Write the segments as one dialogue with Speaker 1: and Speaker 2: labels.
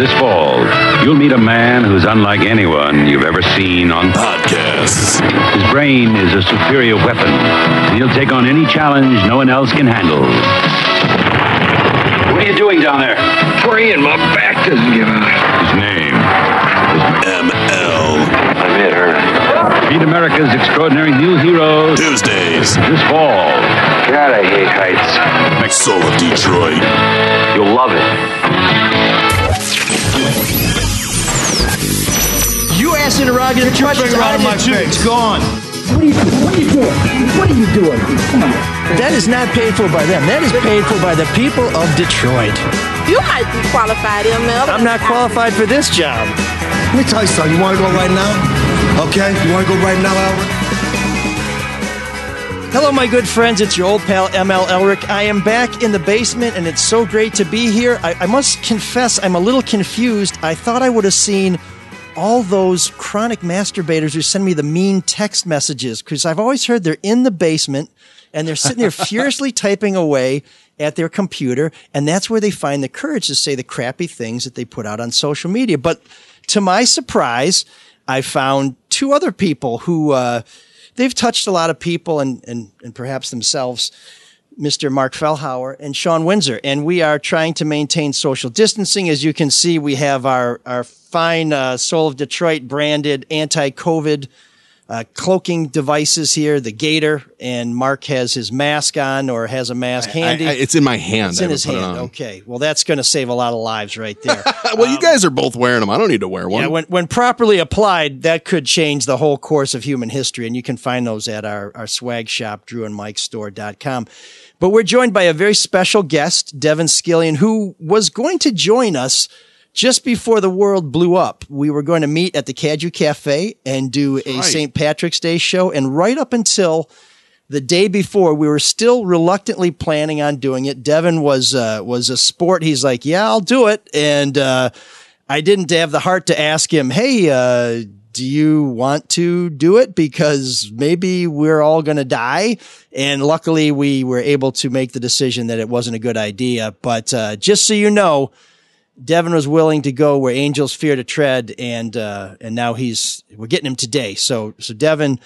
Speaker 1: This fall, you'll meet a man who's unlike anyone you've ever seen on
Speaker 2: Podcasts.
Speaker 1: His brain is a superior weapon, and he'll take on any challenge no one else can handle. What are you doing down there?
Speaker 3: Praying my back doesn't give out.
Speaker 1: His name
Speaker 2: ML.
Speaker 3: I'm it, her.
Speaker 1: Meet America's extraordinary new heroes
Speaker 2: Tuesdays.
Speaker 1: this fall.
Speaker 3: God, I hate heights.
Speaker 2: Soul of Detroit.
Speaker 3: You'll love it.
Speaker 4: You asked interrogative questions.
Speaker 5: finger out of my face.
Speaker 4: It's gone.
Speaker 6: What are, you, what are you doing? What are you doing? Come on.
Speaker 4: That is not paid for by them. That is paid for by the people of Detroit.
Speaker 7: You might be qualified, ML.
Speaker 4: I'm not qualified for this job.
Speaker 5: Let me tell you something. You want to go right now? Okay? You want to go right now, Albert?
Speaker 4: Hello, my good friends. It's your old pal ML Elrick. I am back in the basement, and it's so great to be here. I, I must confess, I'm a little confused. I thought I would have seen all those chronic masturbators who send me the mean text messages because I've always heard they're in the basement and they're sitting there furiously typing away at their computer, and that's where they find the courage to say the crappy things that they put out on social media. But to my surprise, I found two other people who uh, they've touched a lot of people and, and, and perhaps themselves. Mr. Marc Fellhauer and Shawn Windsor, and we are trying to maintain social distancing. As you can see, we have our our fine uh, Soul of Detroit branded anti-COVID uh, cloaking devices here, the gaiter, and Marc has his mask on or has a mask handy.
Speaker 8: I- I- it's in my hand.
Speaker 4: It's in his hand. Okay, well that's going to save a lot of lives right there.
Speaker 8: Well, you guys are both wearing them. I don't need to wear one.
Speaker 4: Yeah, when, when properly applied, that could change the whole course of human history. And you can find those at our, our swag shop, drewandmikestore.com. But we're joined by a very special guest, Devin Scillian, who was going to join us just before the world blew up. We were going to meet at the Cadieux Cafe and do a
Speaker 8: right.
Speaker 4: St. Patrick's Day show. And right up until the day before, we were still reluctantly planning on doing it. Devin was uh, was a sport. He's like, "Yeah, I'll do it," and uh, I didn't have the heart to ask him, "Hey, uh, do you want to do it?" Because maybe we're all going to die. And luckily, we were able to make the decision that it wasn't a good idea. But uh, just so you know. Devin was willing to go where angels fear to tread, and uh, and now he's we're getting him today. So so Devin,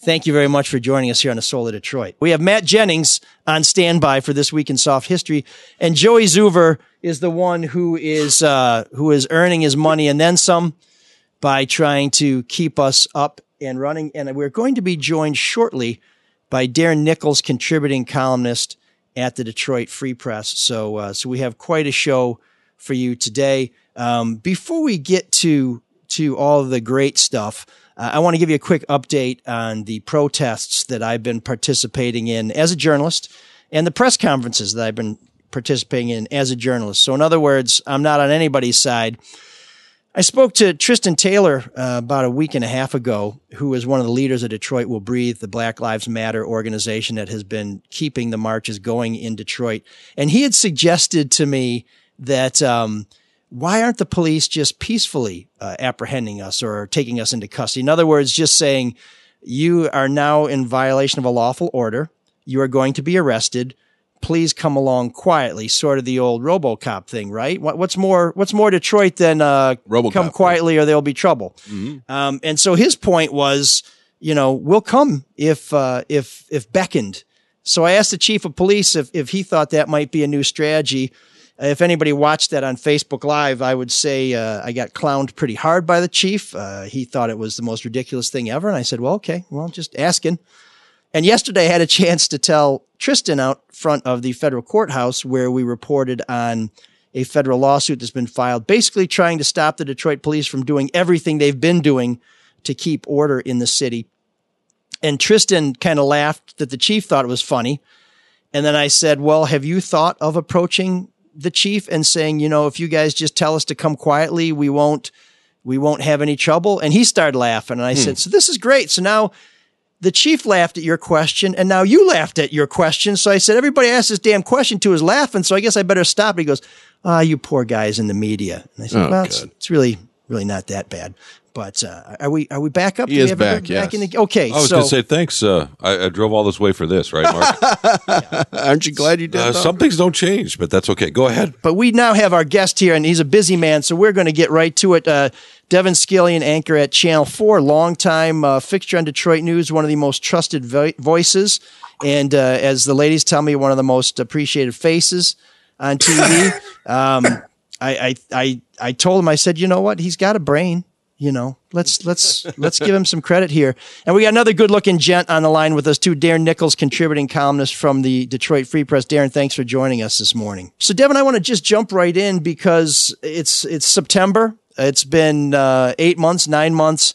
Speaker 4: thank you very much for joining us here on the Soul of Detroit. We have Matt Jennings on standby for this week in soft history, and Joey Zuver is the one who is uh, who is earning his money and then some by trying to keep us up and running. And we're going to be joined shortly by Darren Nichols, contributing columnist at the Detroit Free Press. So uh, so we have quite a show for you today. Um, before we get to to all the great stuff, uh, I want to give you a quick update on the protests that I've been participating in as a journalist and the press conferences that I've been participating in as a journalist. So, in other words, I'm not on anybody's side. I spoke to Tristan Taylor uh, about a week and a half ago, who is one of the leaders of Detroit Will Breathe, the Black Lives Matter organization that has been keeping the marches going in Detroit. And he had suggested to me that um, why aren't the police just peacefully uh, apprehending us or taking us into custody? In other words, just saying you are now in violation of a lawful order. You are going to be arrested. Please come along quietly. Sort of the old RoboCop thing, right? What, what's more? What's more Detroit than uh,
Speaker 8: RoboCop,
Speaker 4: come quietly or there'll be trouble? Um, and so his point was, you know, we'll come if uh, if if beckoned. So I asked the chief of police if if he thought that might be a new strategy. If anybody watched that on Facebook Live, I would say uh, I got clowned pretty hard by the chief. Uh, he thought it was the most ridiculous thing ever, and I said, "Well, okay, well, just asking." And yesterday, I had a chance to tell Tristan out front of the federal courthouse where we reported on a federal lawsuit that's been filed, basically trying to stop the Detroit police from doing everything they've been doing to keep order in the city. And Tristan kind of laughed that the chief thought it was funny. And then I said, Well, have you thought of approaching the chief and saying, you know, if you guys just tell us to come quietly, we won't we won't have any trouble? And he started laughing. And I said, So this is great. So now the chief laughed at your question, and now you laughed at your question. So I said, Everybody asked this damn question to is laughing, so I guess I better stop. He goes, Ah, you poor guys in the media. And I said,
Speaker 8: Oh,
Speaker 4: Well, it's, it's really, really not that bad. But uh, are we are we back up?
Speaker 9: He
Speaker 4: Do we
Speaker 9: is
Speaker 4: have a
Speaker 9: back,
Speaker 4: good- in the, okay,
Speaker 10: I was
Speaker 4: so
Speaker 10: going to say thanks. Uh, I, I drove all this way for this, right, Marc?
Speaker 8: Aren't you glad you did?
Speaker 10: uh, some things don't change, but that's okay. Go ahead.
Speaker 4: but we now have our guest here, and he's a busy man, so we're going to get right to it. Uh, Devin Scillian, anchor at Channel Four, longtime uh, fixture on Detroit news, one of the most trusted vo- voices, and uh, as the ladies tell me, one of the most appreciated faces on TV. um, I, I I I told him, I said, you know what, he's got a brain. You know, let's let's let's give him some credit here. And we got another good-looking gent on the line with us too, Darren Nichols, contributing columnist from the Detroit Free Press. Darren, thanks for joining us this morning. So, Devin, I want to just jump right in because it's it's September. It's been uh, eight months, nine months,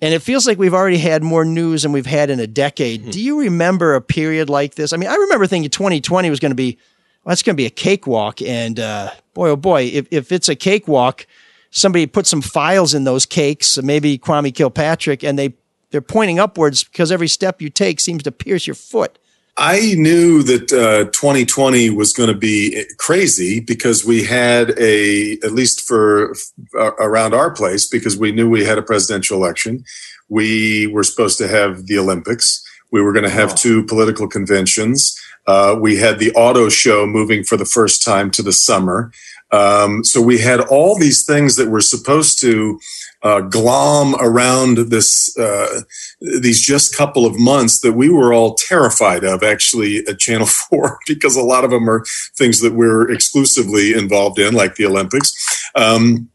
Speaker 4: and it feels like we've already had more news than we've had in a decade. Do you remember a period like this? I mean, I remember thinking 2020 was going to be well, that's going to be a cakewalk, and uh, boy, oh boy, if if it's a cakewalk somebody put some files in those cakes, maybe Kwame Kilpatrick, and they they're pointing upwards because every step you take seems to pierce your foot.
Speaker 11: I knew that uh, 2020 was going to be crazy because we had a, at least for uh, around our place, because we knew we had a presidential election. We were supposed to have the Olympics. We were going to have two political conventions. Uh, we had the auto show moving for the first time to the summer. Um, so we had all these things that were supposed to uh, glom around this uh, these just couple of months that we were all terrified of actually at Channel Four because a lot of them are things that we're exclusively involved in, like the Olympics. Um,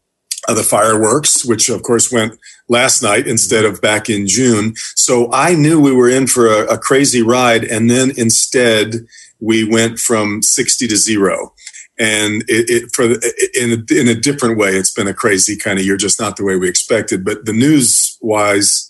Speaker 11: uh, the fireworks, which of course went last night instead of back in June. So I knew we were in for a, a crazy ride. And then instead, we went from 60 to zero. And it, it for in a, in a different way, it's been a crazy kind of year, just not the way we expected. But the news wise,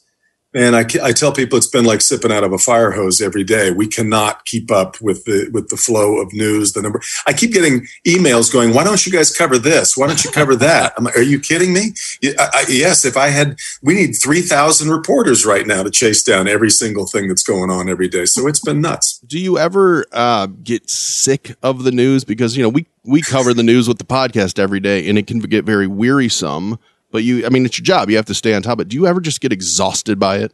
Speaker 11: man, I, I tell people it's been like sipping out of a fire hose every day. We cannot keep up with the with the flow of news. The number I keep getting emails going. Why don't you guys cover this? Why don't you cover that? I'm like, are you kidding me? I, I, yes, if I had, we need three thousand reporters right now to chase down every single thing that's going on every day. So it's been nuts.
Speaker 8: Do you ever uh, get sick of the news? Because you know we we cover the news with the podcast every day, and it can get very wearisome. But you, I mean, it's your job. You have to stay on top of it. Do you ever just get exhausted by it?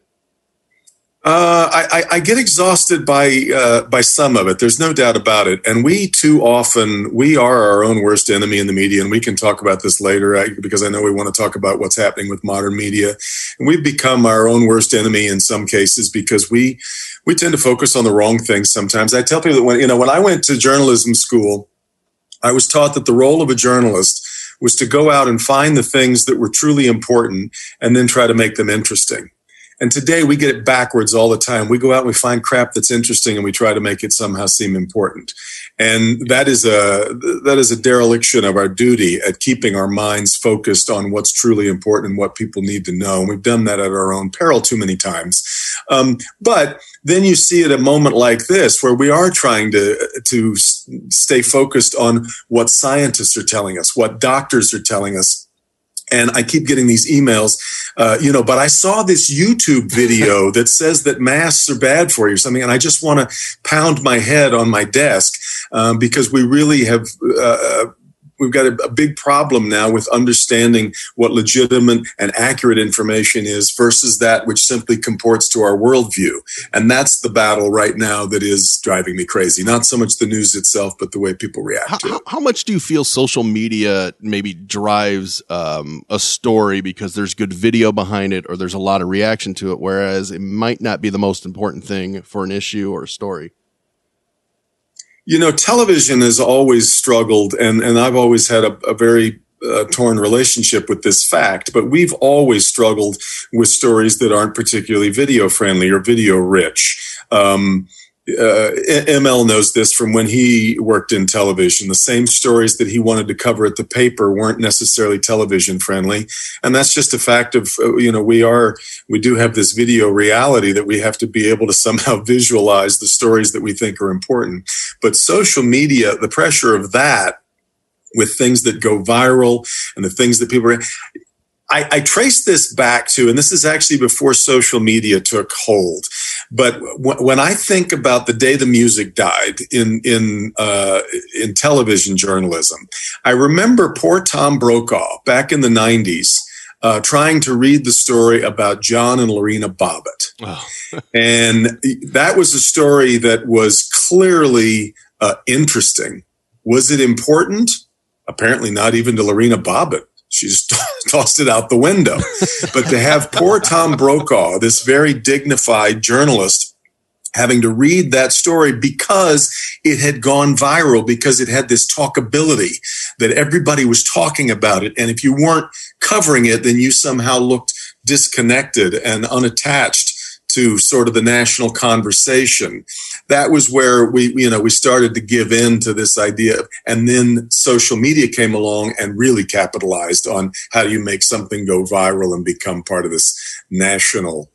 Speaker 11: Uh, I, I, get exhausted by uh, by some of it. There's no doubt about it. And we too often we are our own worst enemy in the media. And we can talk about this later because I know we want to talk about what's happening with modern media. And we've become our own worst enemy in some cases because we we tend to focus on the wrong things. Sometimes I tell people that when you know when I went to journalism school, I was taught that the role of a journalist was to go out and find the things that were truly important and then try to make them interesting. And today we get it backwards all the time. We go out and we find crap that's interesting and we try to make it somehow seem important. And that is a, that is a dereliction of our duty at keeping our minds focused on what's truly important and what people need to know. And we've done that at our own peril too many times. Um, but then you see at a moment like this where we are trying to, to stay focused on what scientists are telling us, what doctors are telling us, and I keep getting these emails, uh, you know, but I saw this YouTube video that says that masks are bad for you or something. And I just want to pound my head on my desk um, because we really have. Uh, We've got a, a big problem now with understanding what legitimate and accurate information is versus that which simply comports to our worldview. And that's the battle right now that is driving me crazy. Not so much the news itself, but the way people react
Speaker 8: How,
Speaker 11: to it.
Speaker 8: how, much do you feel social media maybe drives um, a story because there's good video behind it or there's a lot of reaction to it, whereas it might not be the most important thing for an issue or a story?
Speaker 11: You know, television has always struggled, and, and I've always had a, a very uh, torn relationship with this fact, but we've always struggled with stories that aren't particularly video friendly or video rich. Um, uh, ML knows this from when he worked in television. The same stories that he wanted to cover at the paper weren't necessarily television friendly. And that's just a fact of, uh, you know, we are, we do have this video reality that we have to be able to somehow visualize the stories that we think are important. But social media, the pressure of that with things that go viral and the things that people are, I, I trace this back to, and this is actually before social media took hold. But w- when I think about the day the music died in in uh, in television journalism, I remember poor Tom Brokaw back in the '90s. uh, trying to read the story about John and Lorena Bobbitt.
Speaker 8: Oh.
Speaker 11: and that was a story that was clearly uh, interesting. Was it important? Apparently, not even to Lorena Bobbitt. She just tossed it out the window. but to have poor Tom Brokaw, this very dignified journalist, having to read that story because it had gone viral, because it had this talkability that everybody was talking about it. And if you weren't covering it, then you somehow looked disconnected and unattached to sort of the national conversation. That was where we, you know, we started to give in to this idea. And then social media came along and really capitalized on how do you make something go viral and become part of this national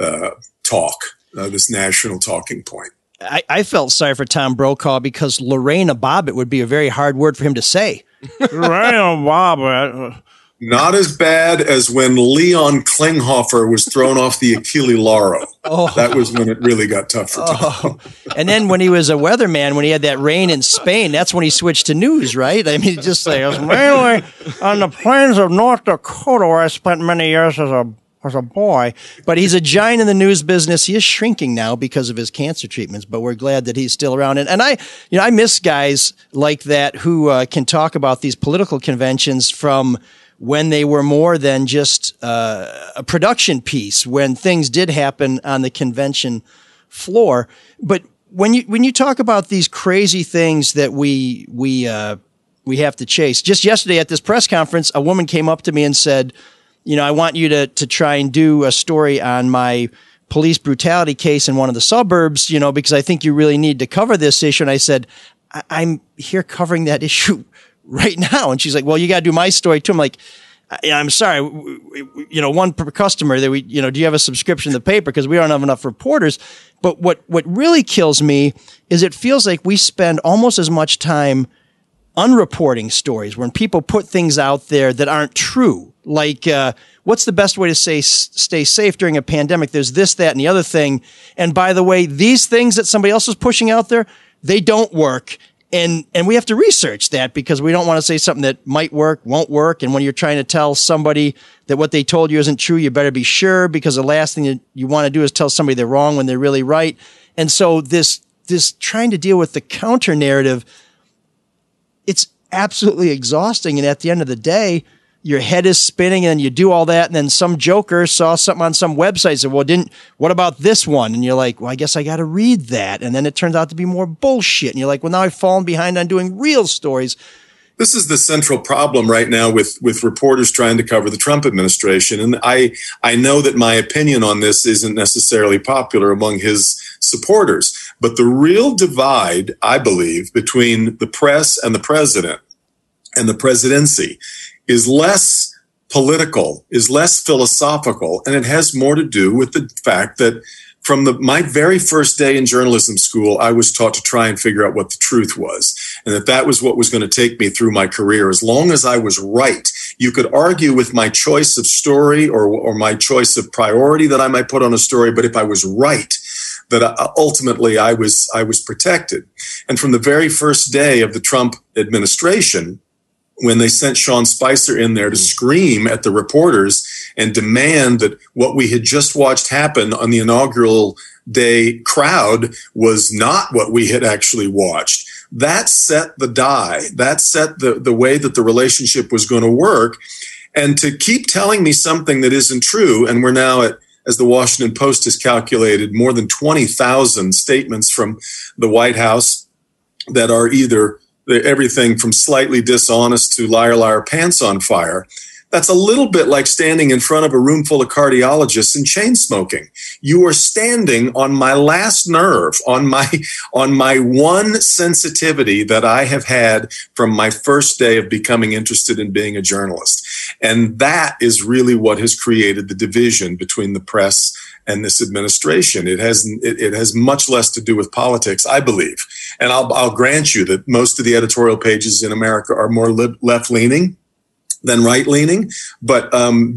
Speaker 11: uh, talk, uh, this national talking point.
Speaker 4: I, I, felt sorry for Tom Brokaw because Lorena Bobbitt would be a very hard word for him to say.
Speaker 9: Lorena Bobbitt
Speaker 11: not as bad as when Leon Klinghoffer was thrown off the Achille Lauro. Oh. That was when it really got tough for Tom. Oh.
Speaker 4: And then when he was a weatherman, when he had that rain in Spain, that's when he switched to news, right? I mean, just like, mainly on the plains of North Dakota where I spent many years as a as a boy. But he's a giant in the news business. He is shrinking now because of his cancer treatments, but we're glad that he's still around. And, and I, you know, I miss guys like that who uh, can talk about these political conventions from – when they were more than just uh, a production piece, when things did happen on the convention floor. But when you when you talk about these crazy things that we we uh, we have to chase, just yesterday at this press conference, a woman came up to me and said, "You know, I want you to to try and do a story on my." police brutality case in one of the suburbs, you know, because I think you really need to cover this issue. And I said, I- am here covering that issue right now. And she's like, well, you got to do my story too. I'm like, I'm sorry, you know, one per customer that we, you know, do you have a subscription to the paper? Because we don't have enough reporters. But what, what really kills me is it feels like we spend almost as much time unreporting stories when people put things out there that aren't true. Like, uh, what's the best way to say stay safe during a pandemic? There's this, that, and the other thing. And by the way, these things that somebody else is pushing out there, they don't work and and we have to research that because we don't want to say something that might work, won't work. And when you're trying to tell somebody that what they told you isn't true, you better be sure because the last thing that you want to do is tell somebody they're wrong when they're really right. And so this this trying to deal with the counter narrative, it's absolutely exhausting. And at the end of the day, your head is spinning and you do all that and then some joker saw something on some website and said well didn't what about this one? And you're like well i guess i got to read that. And then it turns out to be more bullshit. And you're like well now i've fallen behind on doing real stories.
Speaker 11: This is the central problem right now with with reporters trying to cover the Trump administration. And I I know that my opinion on this isn't necessarily popular among his supporters. But the real divide I believe between the press and the president and the presidency is less political, is less philosophical, and it has more to do with the fact that from the, my very first day in journalism school, I was taught to try and figure out what the truth was, and that that was what was going to take me through my career. As long as I was right, you could argue with my choice of story or, or my choice of priority that I might put on a story, but if I was right, that uh, ultimately I was I was protected. And from the very first day of the Trump administration, when they sent Sean Spicer in there to hmm. scream at the reporters and demand that what we had just watched happen on the inaugural day crowd was not what we had actually watched. That set the die. That set the, the way that the relationship was going to work. And to keep telling me something that isn't true, and we're now at, as the Washington Post has calculated, more than 20,000 statements from the White House that are either everything from slightly dishonest to liar, liar, pants on fire. That's a little bit like standing in front of a room full of cardiologists and chain smoking. You are standing on my last nerve, on my, on my one sensitivity that I have had from my first day of becoming interested in being a journalist. And that is really what has created the division between the press and this administration. It has it, it, has much less to do with politics, I believe. And I'll, I'll grant you that most of the editorial pages in America are more left leaning. Than right leaning. But um,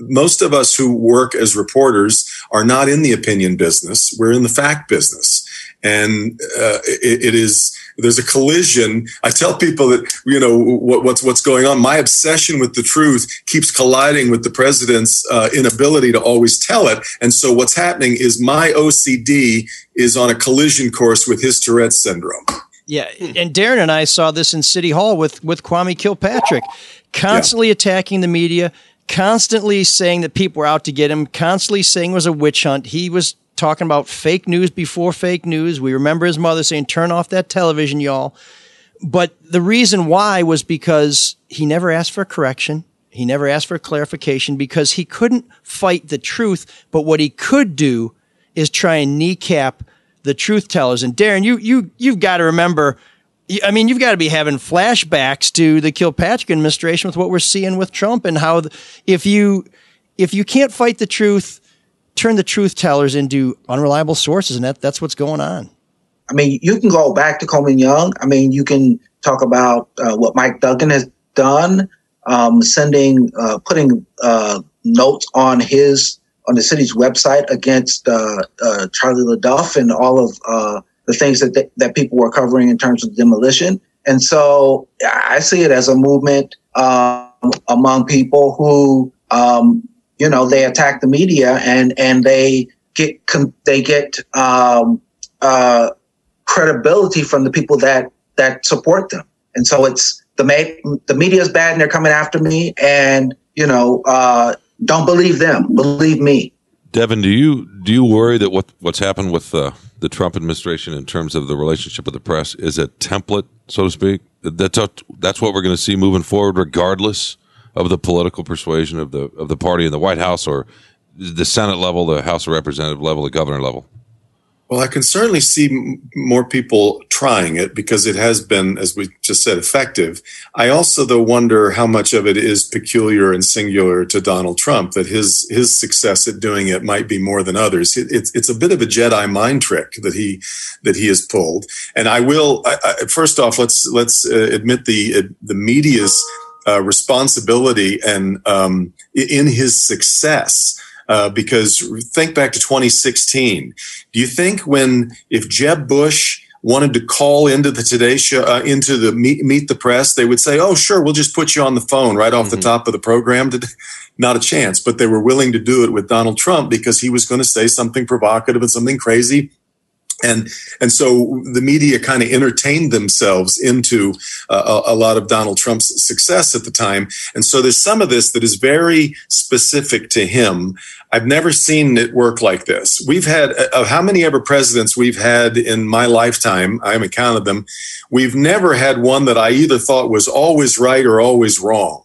Speaker 11: most of us who work as reporters are not in the opinion business. We're in the fact business. And uh, it, it is there's a collision. I tell people that you know what, what's what's going on. My obsession with the truth keeps colliding with the president's uh, inability to always tell it, and so what's happening is my OCD is on a collision course with his Tourette's syndrome.
Speaker 4: Yeah, hmm. and Darren and I saw this in City Hall with with Kwame Kilpatrick, constantly yeah. attacking the media, constantly saying that people were out to get him, constantly saying it was a witch hunt. He was talking about fake news before fake news. We remember his mother saying, turn off that television, y'all. But the reason why was because he never asked for a correction. He never asked for clarification because he couldn't fight the truth. But what he could do is try and kneecap the truth tellers. And Darren, you, you, you've got to remember, I mean, you've got to be having flashbacks to the Kilpatrick administration with what we're seeing with Trump and how if you, if you can't fight the truth, turn the truth tellers into unreliable sources, and that, that's what's going on.
Speaker 12: I mean, you can go back to Coleman Young. I mean, you can talk about uh, what Mike Duggan has done, um, sending, uh, putting uh, notes on his on the city's website against uh, uh, Charlie LeDuff and all of uh, the things that th- that people were covering in terms of demolition. And so, I see it as a movement um, among people who um, you know they attack the media and and they get they get um, uh, credibility from the people that that support them and so it's the ma- the media is bad and they're coming after me and you know uh, don't believe them. Believe me.
Speaker 10: Devin do you do you worry that what what's happened with uh, the trump administration in terms of the relationship with the press is a template so to speak? That's a, that's what we're going to see moving forward regardless of the political persuasion of the of the party in the White House or the Senate level, the House of Representative level, the governor level?
Speaker 11: Well, I can certainly see m- more people trying it because it has been, as we just said, effective. I also, though, wonder how much of it is peculiar and singular to Donald Trump. That his his success at doing it might be more than others. It, it's it's a bit of a Jedi mind trick that he that he has pulled. And I will I, I, first off let's let's uh, admit the uh, the media's uh, responsibility and um, in his success. Uh, because think back to 2016. Do you think when if Jeb Bush wanted to call into the Today Show uh, into the meet, meet the press, they would say, "Oh, sure, we'll just put you on the phone right off mm-hmm. the top of the program." Not a chance. But they were willing to do it with Donald Trump because he was going to say something provocative and something crazy and and so the media kind of entertained themselves into uh, a, a, lot of Donald Trump's success at the time, and so there's some of this that is very specific to him. I've never seen it work like this. We've had uh, of how many ever presidents we've had in my lifetime. I haven't counted them. We've never had one that I either thought was always right or always wrong.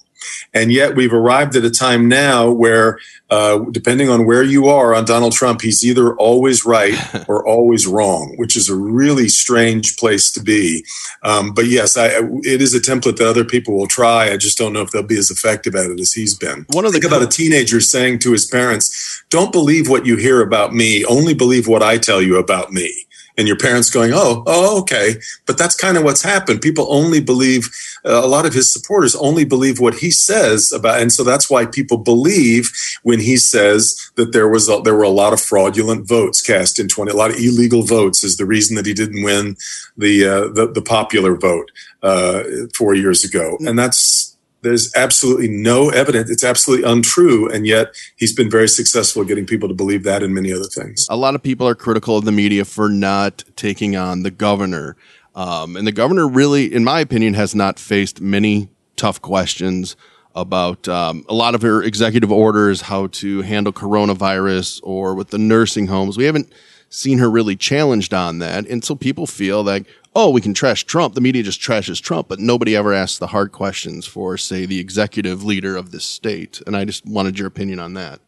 Speaker 11: And yet we've arrived at a time now where, uh, depending on where you are on Donald Trump, he's either always right or always wrong, which is a really strange place to be. Um, but yes, I, it is a template that other people will try. I just don't know if they'll be as effective at it as he's been. One of the Think about a teenager saying to his parents, "Don't believe what you hear about me. Only believe what I tell you about me." And your parents going, oh, oh, okay. But that's kind of what's happened. People only believe, uh, a lot of his supporters only believe what he says about, and so that's why people believe when he says that there was a, there were a lot of fraudulent votes cast in 20, a lot of illegal votes is the reason that he didn't win the uh, the, the, popular vote uh, four years ago, and that's there's absolutely no evidence. It's absolutely untrue. And yet he's been very successful at getting people to believe that and many other things.
Speaker 8: A lot of people are critical of the media for not taking on the governor. Um, and the governor really, in my opinion, has not faced many tough questions about um, a lot of her executive orders, how to handle coronavirus or with the nursing homes. We haven't seen her really challenged on that. And so people feel like, oh, we can trash Trump. The media just trashes Trump, but nobody ever asks the hard questions for, say, the executive leader of this state. And I just wanted your opinion on that.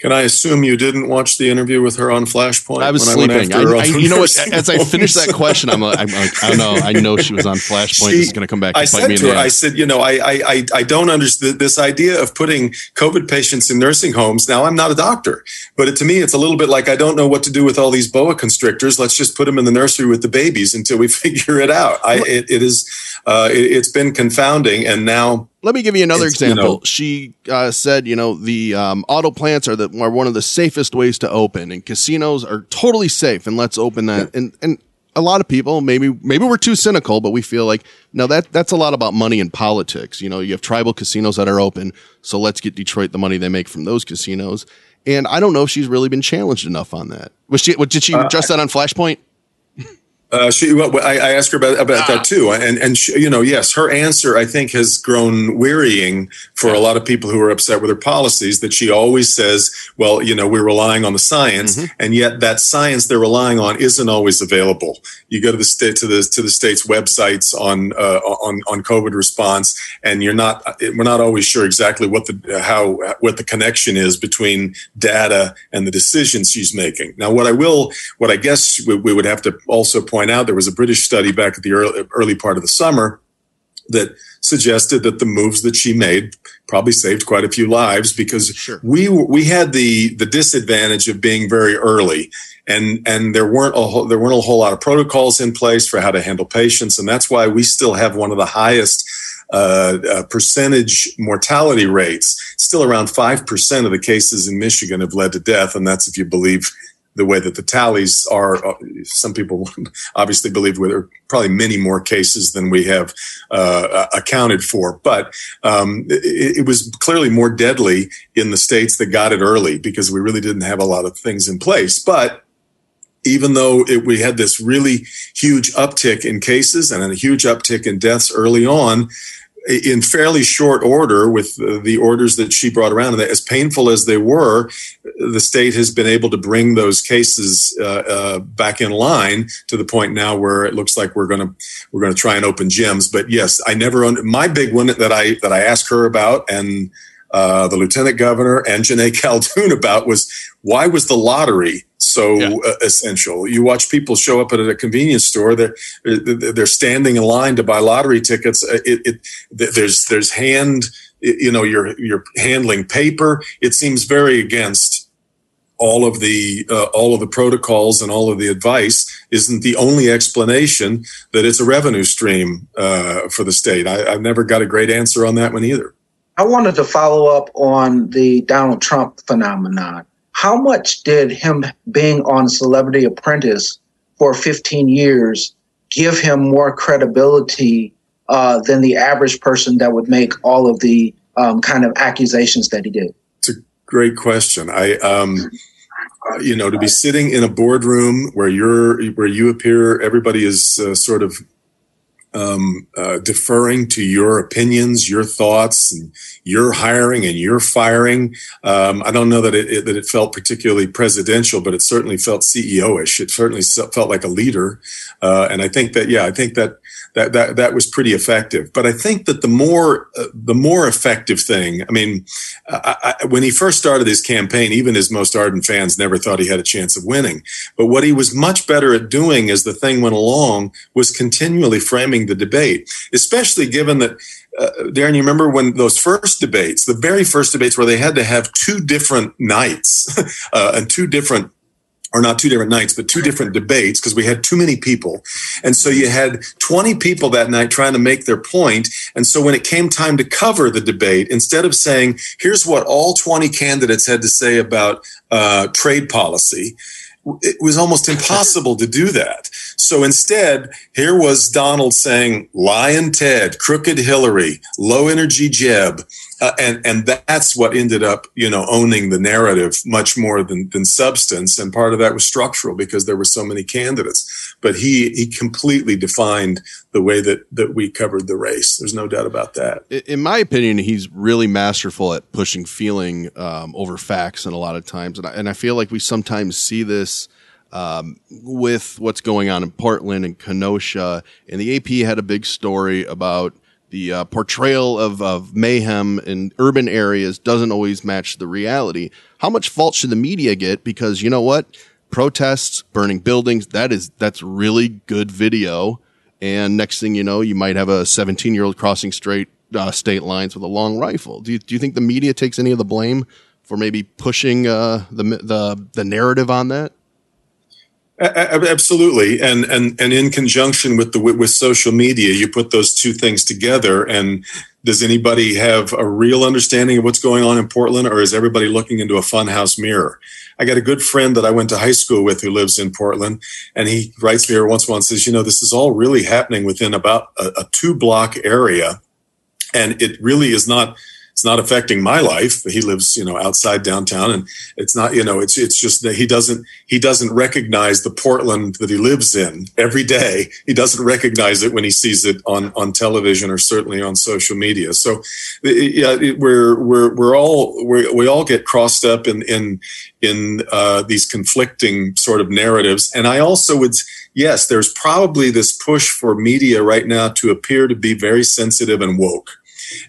Speaker 11: Can I assume you didn't watch the interview with her on Flashpoint?
Speaker 8: I was sleeping. I, I, you know what? As I finished that question, I'm like, I'm like, I don't know. I know she was on Flashpoint. She, it's going to come back.
Speaker 11: I said to her, I said, you know, I, I, I don't understand this idea of putting COVID patients in nursing homes. Now, I'm not a doctor, but it, to me, it's a little bit like I don't know what to do with all these boa constrictors. Let's just put them in the nursery with the babies until we figure it out. I, it, it is, uh, it, it's been confounding, and now
Speaker 8: Let me give you another
Speaker 11: It's, you
Speaker 8: example.
Speaker 11: know-
Speaker 8: she uh, said, you know, the um, auto plants are the are one of the safest ways to open, and casinos are totally safe. And let's open that. And and a lot of people, maybe maybe we're too cynical, but we feel like no, that that's a lot about money and politics. You know, you have tribal casinos that are open, so let's get Detroit the money they make from those casinos. And I don't know if she's really been challenged enough on that. Was she? What, did she
Speaker 11: Uh,
Speaker 8: address that on Flashpoint?
Speaker 11: Uh, she, well, I, I asked her about, about that too, and and she, you know, yes, her answer I think has grown wearying for a lot of people who are upset with her policies. That she always says, "Well, you know, we're relying on the science," and yet that science they're relying on isn't always available. You go to the state to the to the state's websites on uh, on on COVID response, and you're not we're not always sure exactly what the how what the connection is between data and the decisions she's making. Now, what I will, what I guess we, we would have to also point out, there was a British study back at the early, early part of the summer that suggested that the moves that she made probably saved quite a few lives because we we had the the disadvantage of being very early and and there weren't a whole, there weren't a whole lot of protocols in place for how to handle patients. And that's why we still have one of the highest uh, uh, percentage mortality rates. Still around 5% of the cases in Michigan have led to death. And that's if you believe the way that the tallies are. uh, Some people obviously believe there are probably many more cases than we have uh, accounted for, but um, it, it was clearly more deadly in the states that got it early because we really didn't have a lot of things in place. But even though it, we had this really huge uptick in cases and a huge uptick in deaths early on, in fairly short order with the orders that she brought around. And as painful as they were the state has been able to bring those cases uh, uh, back in line to the point now where it looks like we're going to we're going to try and open gyms. But yes i never un- my big one that i that i asked her about and uh, the lieutenant governor and Joneigh Khaldun about was why was the lottery so uh, essential? You watch people show up at a convenience store; they're they're standing in line to buy lottery tickets. Uh, It, it there's there's hand, you know, you're you're handling paper. It seems very against all of the uh, all of the protocols and all of the advice isn't the only explanation that it's a revenue stream uh, for the state. I, I've never got a great answer on that one either.
Speaker 12: I wanted to follow up on the Donald Trump phenomenon. How much did him being on Celebrity Apprentice for 15 years give him more credibility uh, than the average person that would make all of the um, kind of accusations that he did?
Speaker 11: It's a great question. I, um, uh, you know, to be sitting in a boardroom where you're, where you appear, everybody is uh, sort of um, uh, deferring to your opinions, your thoughts, and your hiring and your firing. Um, I don't know that it, it, that it felt particularly presidential, but it certainly felt CEO-ish. It certainly felt like a leader, uh, and I think that yeah, I think that that that that was pretty effective. But I think that the more uh, the more effective thing, I mean, I, I, when he first started his campaign, even his most ardent fans never thought he had a chance of winning. But what he was much better at doing as the thing went along was continually framing the debate, especially given that. Uh, Darren, you remember when those first debates, the very first debates where they had to have two different nights uh, and two different or not two different nights, but two different debates because we had too many people. And so you had 20 people that night trying to make their point. And so when it came time to cover the debate, instead of saying, here's what all 20 candidates had to say about uh, trade policy, it was almost impossible to do that. So instead, here was Donald saying, Lyin' Ted, Crooked Hillary, Low Energy Jeb. Uh, and and that's what ended up you know owning the narrative much more than than substance. And part of that was structural because there were so many candidates. But he he completely defined the way that that we covered the race. There's no doubt about that.
Speaker 8: In my opinion, he's really masterful at pushing feeling um, over facts, and a lot of times, and I, and I feel like we sometimes see this um, with what's going on in Portland and Kenosha. And the AP had a big story about the uh, portrayal of, of mayhem in urban areas doesn't always match the reality. How much fault should the media get? Because you know what, protests, burning buildings, that is that's really good video. And next thing you know, you might have a 17 year old crossing straight uh, state lines with a long rifle. Do you, do you think the media takes any of the blame for maybe pushing uh, the the the narrative on that?
Speaker 11: Absolutely, and and and in conjunction with the with social media, you put those two things together, and does anybody have a real understanding of what's going on in Portland, or is everybody looking into a funhouse mirror? I got a good friend that I went to high school with who lives in Portland, and he writes me every once in a while and says, "You know, this is all really happening within about a, a two block area, and it really is not." It's not affecting my life. He lives, you know, outside downtown and it's not, you know, it's, it's just that he doesn't, he doesn't recognize the Portland that he lives in every day. He doesn't recognize it when he sees it on, on television or certainly on social media. So yeah, we're, we're, we're all, we're, we all get crossed up in, in, in, uh, these conflicting sort of narratives. And I also would, yes, there's probably this push for media right now to appear to be very sensitive and woke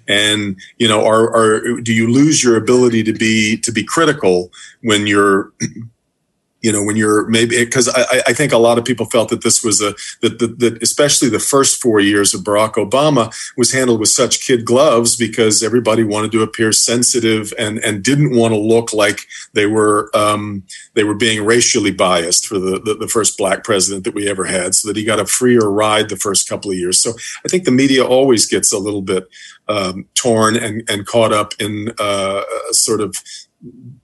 Speaker 11: and you know are, are do you lose your ability to be to be critical when you're you know when you're maybe because I, I think a lot of people felt that this was a that, that, that especially the first four years of barack obama was handled with such kid gloves because everybody wanted to appear sensitive and and didn't want to look like they were um, they were being racially biased for the, the, the first black president that we ever had so that he got a freer ride the first couple of years. So i think the media always gets a little bit um, torn and, and caught up in uh, sort of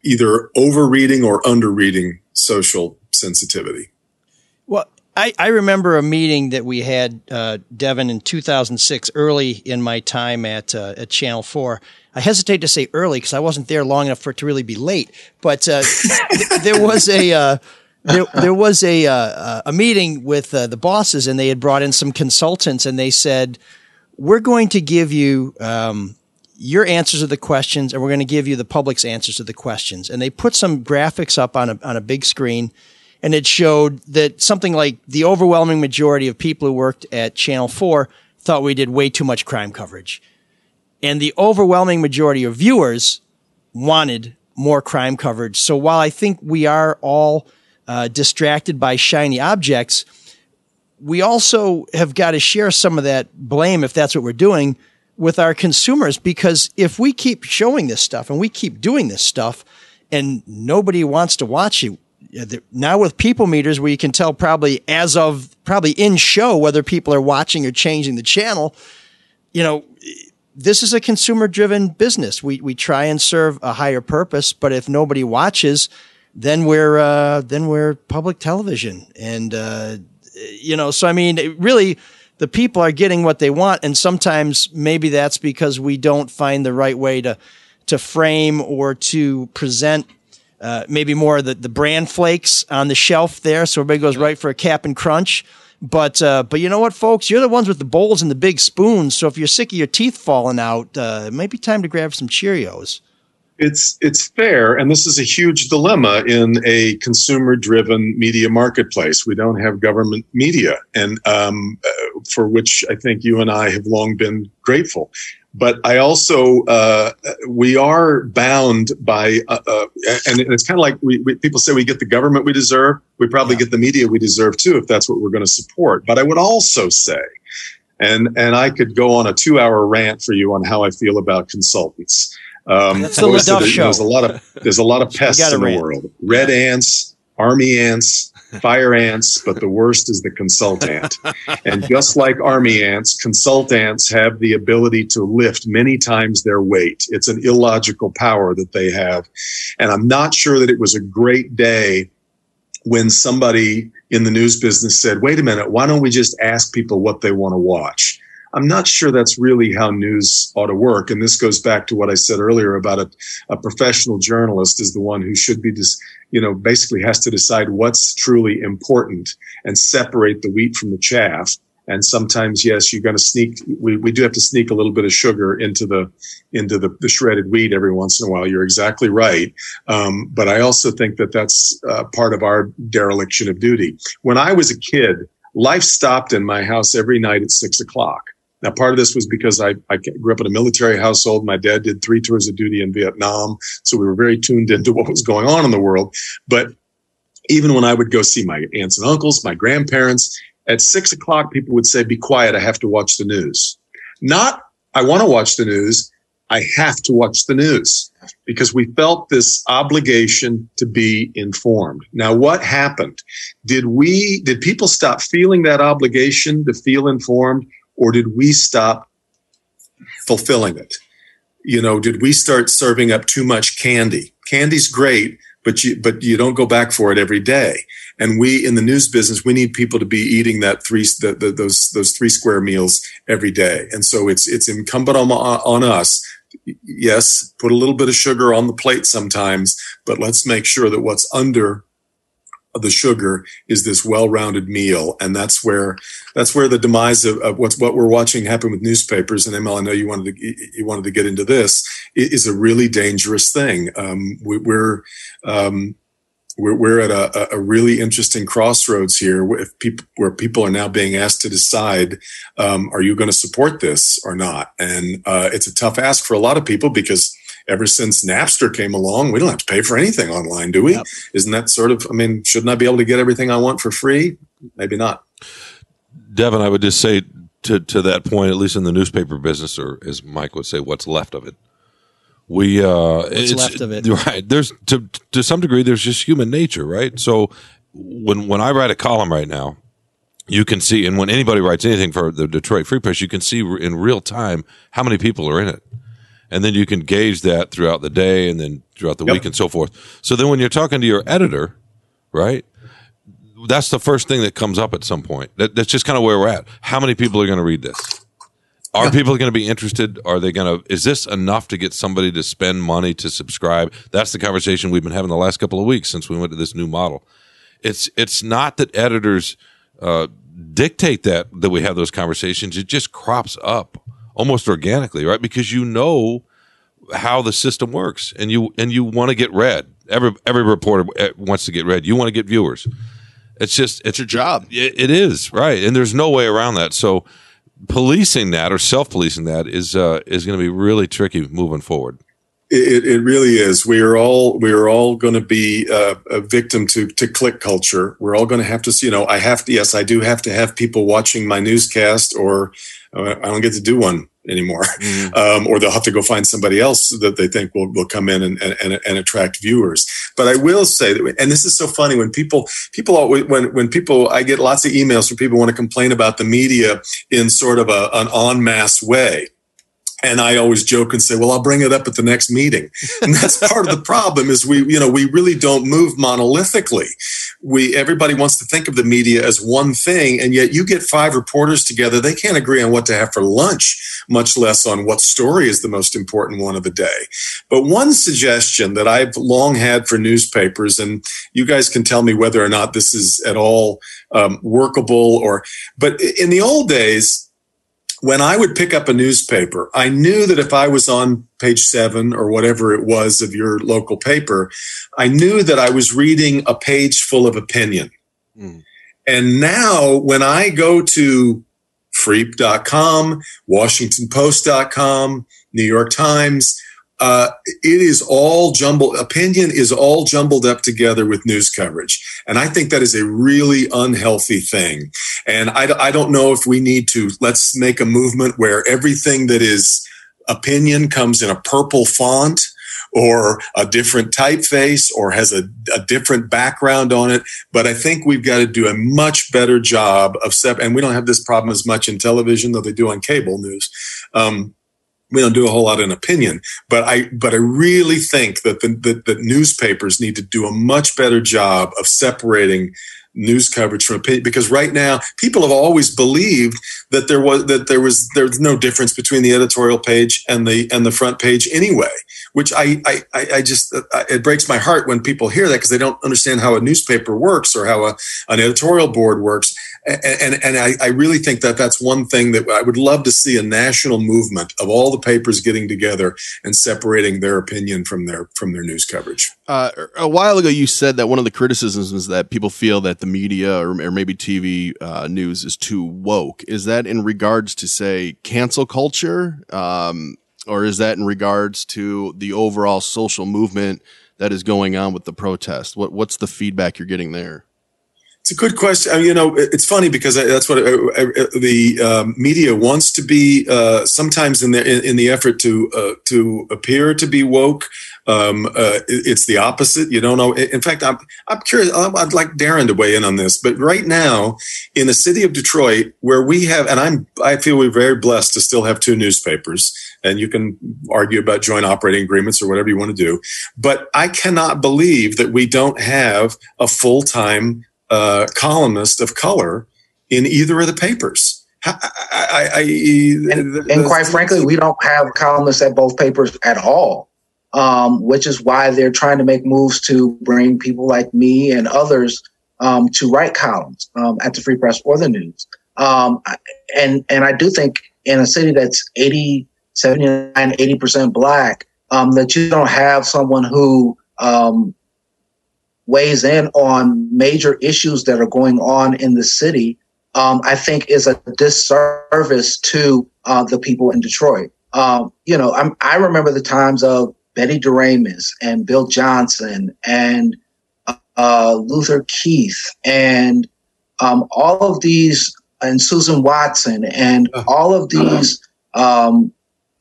Speaker 11: either overreading or underreading social sensitivity.
Speaker 4: Well, I, I remember a meeting that we had, uh, Devin, in 2006, early in my time at uh, at Channel Four. I hesitate to say early because I wasn't there long enough for it to really be late. But uh, th- there was a uh, there, there, was a uh, a meeting with uh, the bosses, and they had brought in some consultants, and they said, "We're going to give you." Um, your answers to the questions and we're going to give you the public's answers to the questions. And they put some graphics up on a, on a big screen and it showed that something like the overwhelming majority of people who worked at Channel 4 thought we did way too much crime coverage. And the overwhelming majority of viewers wanted more crime coverage. So while I think we are all uh, distracted by shiny objects, we also have got to share some of that blame if that's what we're doing with our consumers because if we keep showing this stuff and we keep doing this stuff and nobody wants to watch it now with people meters where you can tell probably as of probably in show whether people are watching or changing the channel. You know this is a consumer driven business. We we try and serve a higher purpose but if nobody watches then we're uh, then we're public television. And uh, you know so i mean really the people are getting what they want. And sometimes maybe that's because we don't find the right way to, to frame or to present uh, maybe more of the, the brand flakes on the shelf there. So everybody goes right for a Cap'n Crunch. But uh, but you know what, folks? You're the ones with the bowls and the big spoons. So if you're sick of your teeth falling out, uh, it might be time to grab some Cheerios
Speaker 11: it's it's fair, and this is a huge dilemma in a consumer-driven media marketplace. We don't have government media, and um, uh, for which I think you and I have long been grateful. But I also uh, we are bound by, uh, uh and it's kind of like we, we, people say we get the government we deserve. We probably yeah. get the media we deserve too, if that's what we're going to support. But I would also say and and I could go on a two hour rant for you on how I feel about consultants.
Speaker 4: Um, That's the show.
Speaker 11: There's a lot of there's a lot of pests in the world. Red ants, army ants, fire ants, but the worst is the consultant. and just like army ants, consultants have the ability to lift many times their weight. It's an illogical power that they have. And I'm not sure that it was a great day when somebody in the news business said, wait a minute, why don't we just ask people what they want to watch? I'm not sure that's really how news ought to work. And this goes back to what I said earlier about a, a professional journalist is the one who should be just, you know, basically has to decide what's truly important and separate the wheat from the chaff. And sometimes, yes, you're going to sneak, we, we do have to sneak a little bit of sugar into the, into the, the shredded wheat every once in a while. You're exactly right. Um, but I also think that that's uh, part of our dereliction of duty. When I was a kid, life stopped in my house every night at six o'clock. Now, part of this was because I, I grew up in a military household. My dad did three tours of duty in Vietnam. So we were very tuned into what was going on in the world. But even when I would go see my aunts and uncles, my grandparents, at six o'clock, people would say, be quiet. I have to watch the news. Not, I want to watch the news. I have to watch the news because we felt this obligation to be informed. Now, what happened? Did we, did people stop feeling that obligation to feel informed? Or did we stop fulfilling it? You know, did we start serving up too much candy? Candy's great, but you but you don't go back for it every day. And we in the news business, we need people to be eating that three the, the, those those three square meals every day. And so it's it's incumbent on on us. Yes, put a little bit of sugar on the plate sometimes, but let's make sure that what's under the sugar is this well-rounded meal. And that's where that's where the demise of, of, what's what we're watching happen with newspapers and ML I know you wanted to you wanted to get into this is a really dangerous thing. Um, we, are um, we're, we're at a, a, really interesting crossroads here people, where people are now being asked to decide um, are you going to support this or not? And uh, it's a tough ask for a lot of people because ever since Napster came along, we don't have to pay for anything online, do we? Yep. Isn't that sort of, I mean, shouldn't I be able to get everything I want for free? Maybe not.
Speaker 10: Devin, I would just say to, to that point, at least in the newspaper business, or as Mike would say, what's left of it. We, uh,
Speaker 4: what's left of it.
Speaker 10: Right. There's, to, to some degree, there's just human nature, right? So when, when I write a column right now, you can see, and when anybody writes anything for the Detroit Free Press, you can see in real time how many people are in it and then you can gauge that throughout the day and then throughout the yep. week and so forth. So then when you're talking to your editor, right? That's the first thing that comes up at some point. That, that's just kind of where we're at. How many people are going to read this? Are yeah. people going to be interested? Are they going to, is this enough to get somebody to spend money to subscribe? That's the conversation we've been having the last couple of weeks since we went to this new model. It's, it's not that editors, uh, dictate that, that we have those conversations. It just crops up almost organically, right? Because you know how the system works and you and you want to get read. Every every reporter eh, wants to get read. You want to get viewers. It's just it's
Speaker 8: your job.
Speaker 10: It, it is right, and there's no way around that. So policing that or self policing that is uh, is going to be really tricky moving forward.
Speaker 11: It, it really is. We are all we are all going to be uh, a victim to to click culture. We're all going to have to, you know, I have to. Yes, I do have to have people watching my newscast, or uh, I don't get to do one anymore. Mm-hmm. Um, or they'll have to go find somebody else that they think will, will come in and, and, and attract viewers. But I will say that, and this is so funny when people, people, always, when, when people, I get lots of emails from people want to complain about the media in sort of a, an en masse way. And I always joke and say, well, I'll bring it up at the next meeting. And that's part of the problem is we, you know, we really don't move monolithically. We, everybody wants to think of the media as one thing. And yet you get five reporters together. They can't agree on what to have for lunch, much less on what story is the most important one of the day. But one suggestion that I've long had for newspapers, and you guys can tell me whether or not this is at all um, workable or, but in the old days, when I would pick up a newspaper, I knew that if I was on page seven or whatever it was of your local paper, I knew that I was reading a page full of opinion. Mm. And now when I go to freep.com, washingtonpost.com, New York Times, uh, it is all jumbled. Opinion is all jumbled up together with news coverage. And I think that is a really unhealthy thing. And I, I don't know if we need to, let's make a movement where everything that is opinion comes in a purple font or a different typeface or has a, a, different background on it. But I think we've got to do a much better job of sep- and we don't have this problem as much in television, though they do on cable news. Um, we don't do a whole lot in opinion, but I but I really think that the, the newspapers need to do a much better job of separating news coverage from opinion because right now people have always believed that there was that there was there's no difference between the editorial page and the and the front page anyway which I, I, I just, it breaks my heart when people hear that because they don't understand how a newspaper works or how a, an editorial board works. And, and, I, I really think that that's one thing that I would love to see a national movement of all the papers getting together and separating their opinion from their, from their news coverage.
Speaker 8: Uh, a while ago, you said that one of the criticisms is that people feel that the media or, or maybe TV uh, news is too woke. Is that in regards to say cancel culture? Um, or is that in regards to the overall social movement that is going on with the protest? What what's the feedback you're getting there?
Speaker 11: It's a good question. I you know, it's funny because that's what uh, uh, the um, media wants to be. Uh, sometimes in the in, in the effort to uh, to appear to be woke, um, uh, it's the opposite. You don't know. In fact, I'm I'm curious. I'd like Darren to weigh in on this. But right now, in the city of Detroit, where we have, and I'm I feel we're very blessed to still have two newspapers and you can argue about joint operating agreements or whatever you want to do. But I cannot believe that we don't have a full time uh, columnist of color in either of the papers. I, I, I,
Speaker 12: and, the, and, quite frankly, we don't have columnists at both papers at all, um, which is why they're trying to make moves to bring people like me and others um, to write columns um, at the Free Press or the News. Um, and and I do think in a city that's 80, 79, 80% black, um, that you don't have someone who um, weighs in on major issues that are going on in the city, um, I think is a disservice to uh, the people in Detroit. Um, you know, I'm, i remember the times of Betty DeRamus and Bill Johnson and uh, Luther Keith and um, all of these, and Susan Watson and uh-huh. all of these um,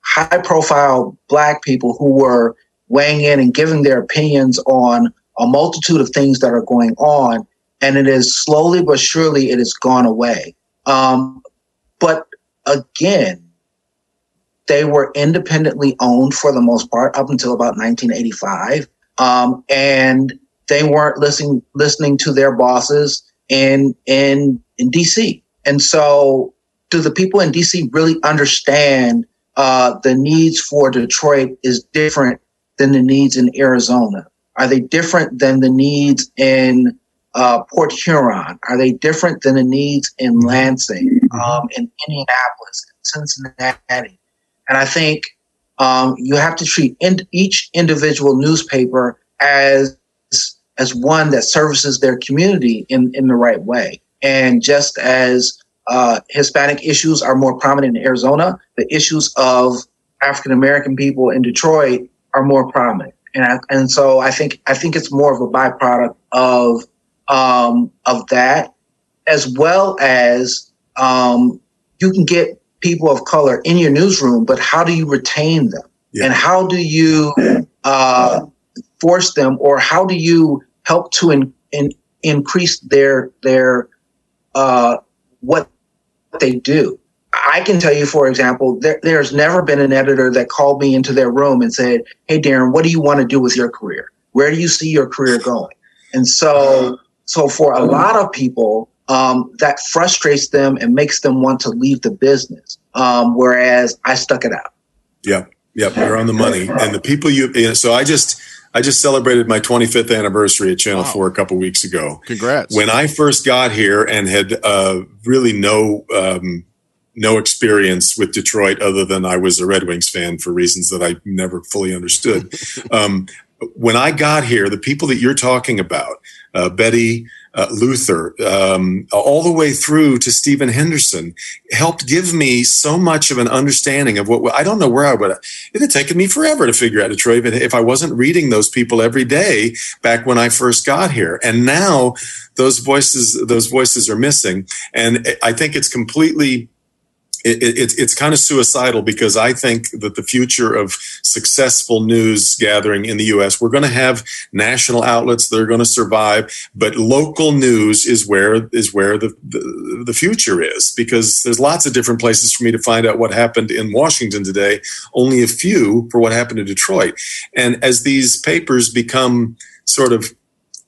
Speaker 12: high profile black people who were weighing in and giving their opinions on a multitude of things that are going on, and it is slowly but surely it has gone away. Um, but again, they were independently owned for the most part up until about 1985, um, and they weren't listening listening to their bosses in in in DC. And so, do the people in DC really understand uh, the needs for Detroit is different than the needs in Arizona? Are they different than the needs in uh, Port Huron? Are they different than the needs in. Lansing, um, in Indianapolis, Cincinnati? And I think um, you have to treat in, each individual newspaper as as one that services their community in, in the right way. And just as uh, Hispanic issues are more prominent in Arizona, the issues of African American people in Detroit are more prominent and I, and so I think I think it's more of a byproduct of um, of that, as well as um, you can get people of color in your newsroom, but how do you retain them, yeah. and how do you uh, force them, or how do you help to in, in, increase their their uh, what they do? I can tell you, for example, there, there's never been an editor that called me into their room and said, Hey, Darren, what do you want to do with your career? Where do you see your career going? And so, so for a lot of people, um, that frustrates them and makes them want to leave the business. Um, whereas I stuck it out.
Speaker 11: Yep. Yep. You're on the money. And the people you, so I just, I just celebrated my 25th anniversary at Channel wow. 4 a couple weeks ago.
Speaker 8: Congrats.
Speaker 11: When I first got here and had uh, really no um, no experience with Detroit other than I was a Red Wings fan for reasons that I never fully understood. um, when I got here, the people that you're talking about, uh, Betty, uh, Luther, um, all the way through to Stephen Henderson, helped give me so much of an understanding of what I don't know where I would. It had taken me forever to figure out Detroit but if I wasn't reading those people every day back when I first got here. And now those voices, those voices are missing, and I think it's completely it, it, it's kind of suicidal because I think that the future of successful news gathering in the U.S. we're going to have national outlets that are going to survive, but local news is where is where the, the the future is because there's lots of different places for me to find out what happened in Washington today. Only a few for what happened in Detroit, and as these papers become sort of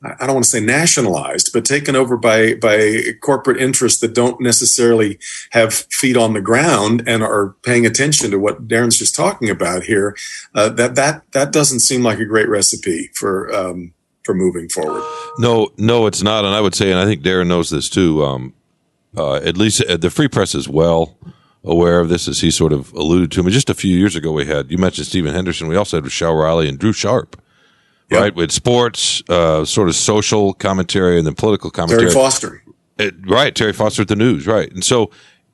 Speaker 11: I don't want to say nationalized, but taken over by by corporate interests that don't necessarily have feet on the ground and are paying attention to what Darren's just talking about here. Uh, that that that doesn't seem like a great recipe for um, for moving forward.
Speaker 10: No, no, it's not. And I would say, and I think Darren knows this too. Um, uh, at least uh, the Free Press is well aware of this, as he sort of alluded to. I mean, just a few years ago, we had you mentioned Stephen Henderson. We also had Rochelle Riley and Drew Sharp yep. right? With sports, uh, sort of social commentary, and then political commentary.
Speaker 11: Terry Foster,
Speaker 10: it, right? Terry Foster at the news, right? And so,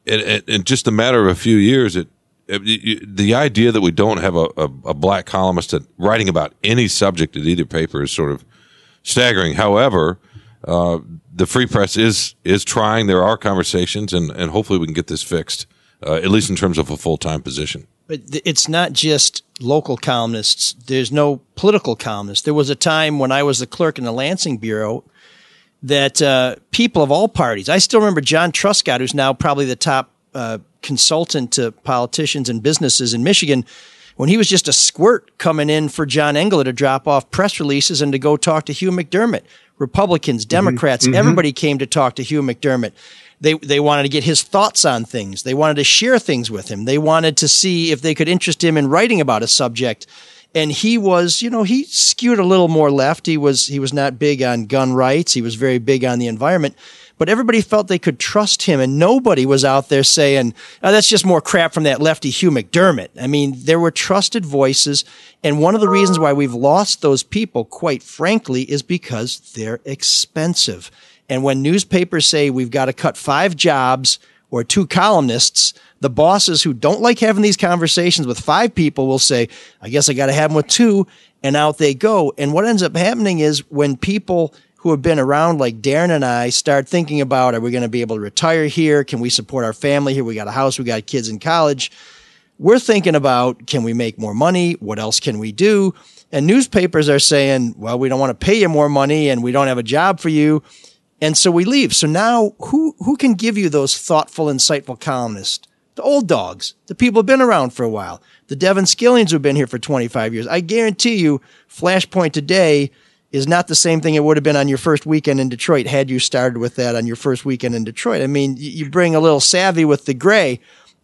Speaker 10: in, in just a matter of a few years, it, it the idea that we don't have a, a, a black columnist that writing about any subject at either paper is sort of staggering. However, uh, the free press is is trying. There are conversations, and and hopefully we can get this fixed, uh, at least in terms of a full time position.
Speaker 4: But it's not just local columnists. There's no political columnists. There was a time when I was the clerk in the Lansing Bureau that uh, people of all parties. I still remember John Truscott, who's now probably the top uh, consultant to politicians and businesses in Michigan. When he was just a squirt coming in for John Engler to drop off press releases and to go talk to Hugh McDiarmid. Republicans, Democrats,
Speaker 13: mhm.
Speaker 4: everybody came to talk to Hugh McDiarmid. They, they wanted to get his thoughts on things. They wanted to share things with him. They wanted to see if they could interest him in writing about a subject. And he was, you know, he skewed a little more left. He was, he was not big on gun rights. He was very big on the environment but everybody felt they could trust him and nobody was out there saying, oh, that's just more crap from that lefty Hugh McDiarmid. I mean, there were trusted voices. And one of the reasons why we've lost those people, quite frankly, is because they're expensive. And when newspapers say we've got to cut five jobs or two columnists, the bosses who don't like having these conversations with five people will say, I guess I got to have them with two. And out they go. And what ends up happening is when people who have been around like Darren and I start thinking about are we going to be able to retire here? Can we support our family here? We got a house, we got kids in college. We're thinking about can we make more money? What else can we do? And newspapers are saying, well, we don't want to pay you more money and we don't have a job for you. And so we leave. So now who who can give you those thoughtful, insightful columnists? The old dogs, the people who've been around for a while, the Devin Scillians who've been here for 25 years. I guarantee you, Flashpoint today is not the same thing it would have been on your first weekend in Detroit had you started with that on your first weekend in Detroit. I mean, you bring a little savvy with the gray.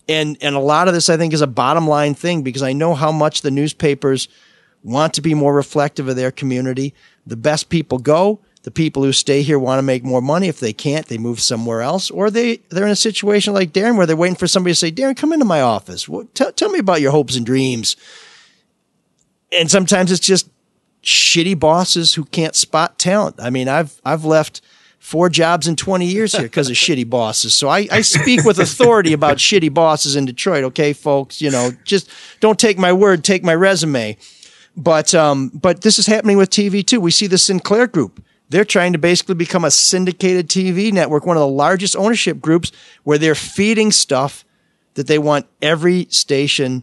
Speaker 4: And, and a lot of this, I think, is a bottom line thing because I know how much the newspapers want to be more reflective of their community. The best people go. The people who stay here want to make more money. If they can't, they move somewhere else, or they they're in a situation like Darren where they're waiting for somebody to say, "Darren, come into my office. tell, tell me about your hopes and dreams." And sometimes it's just shitty bosses who can't spot talent. I mean, I've I've left four jobs in 20 years here because of shitty bosses. So I, I speak with authority about shitty bosses in Detroit. Okay, folks, you know, just don't take my word, take my resume. But um, but this is happening with TV too. We see the Sinclair Group. They're trying to basically become a syndicated TV network, one of the largest ownership groups, where they're feeding stuff that they want every station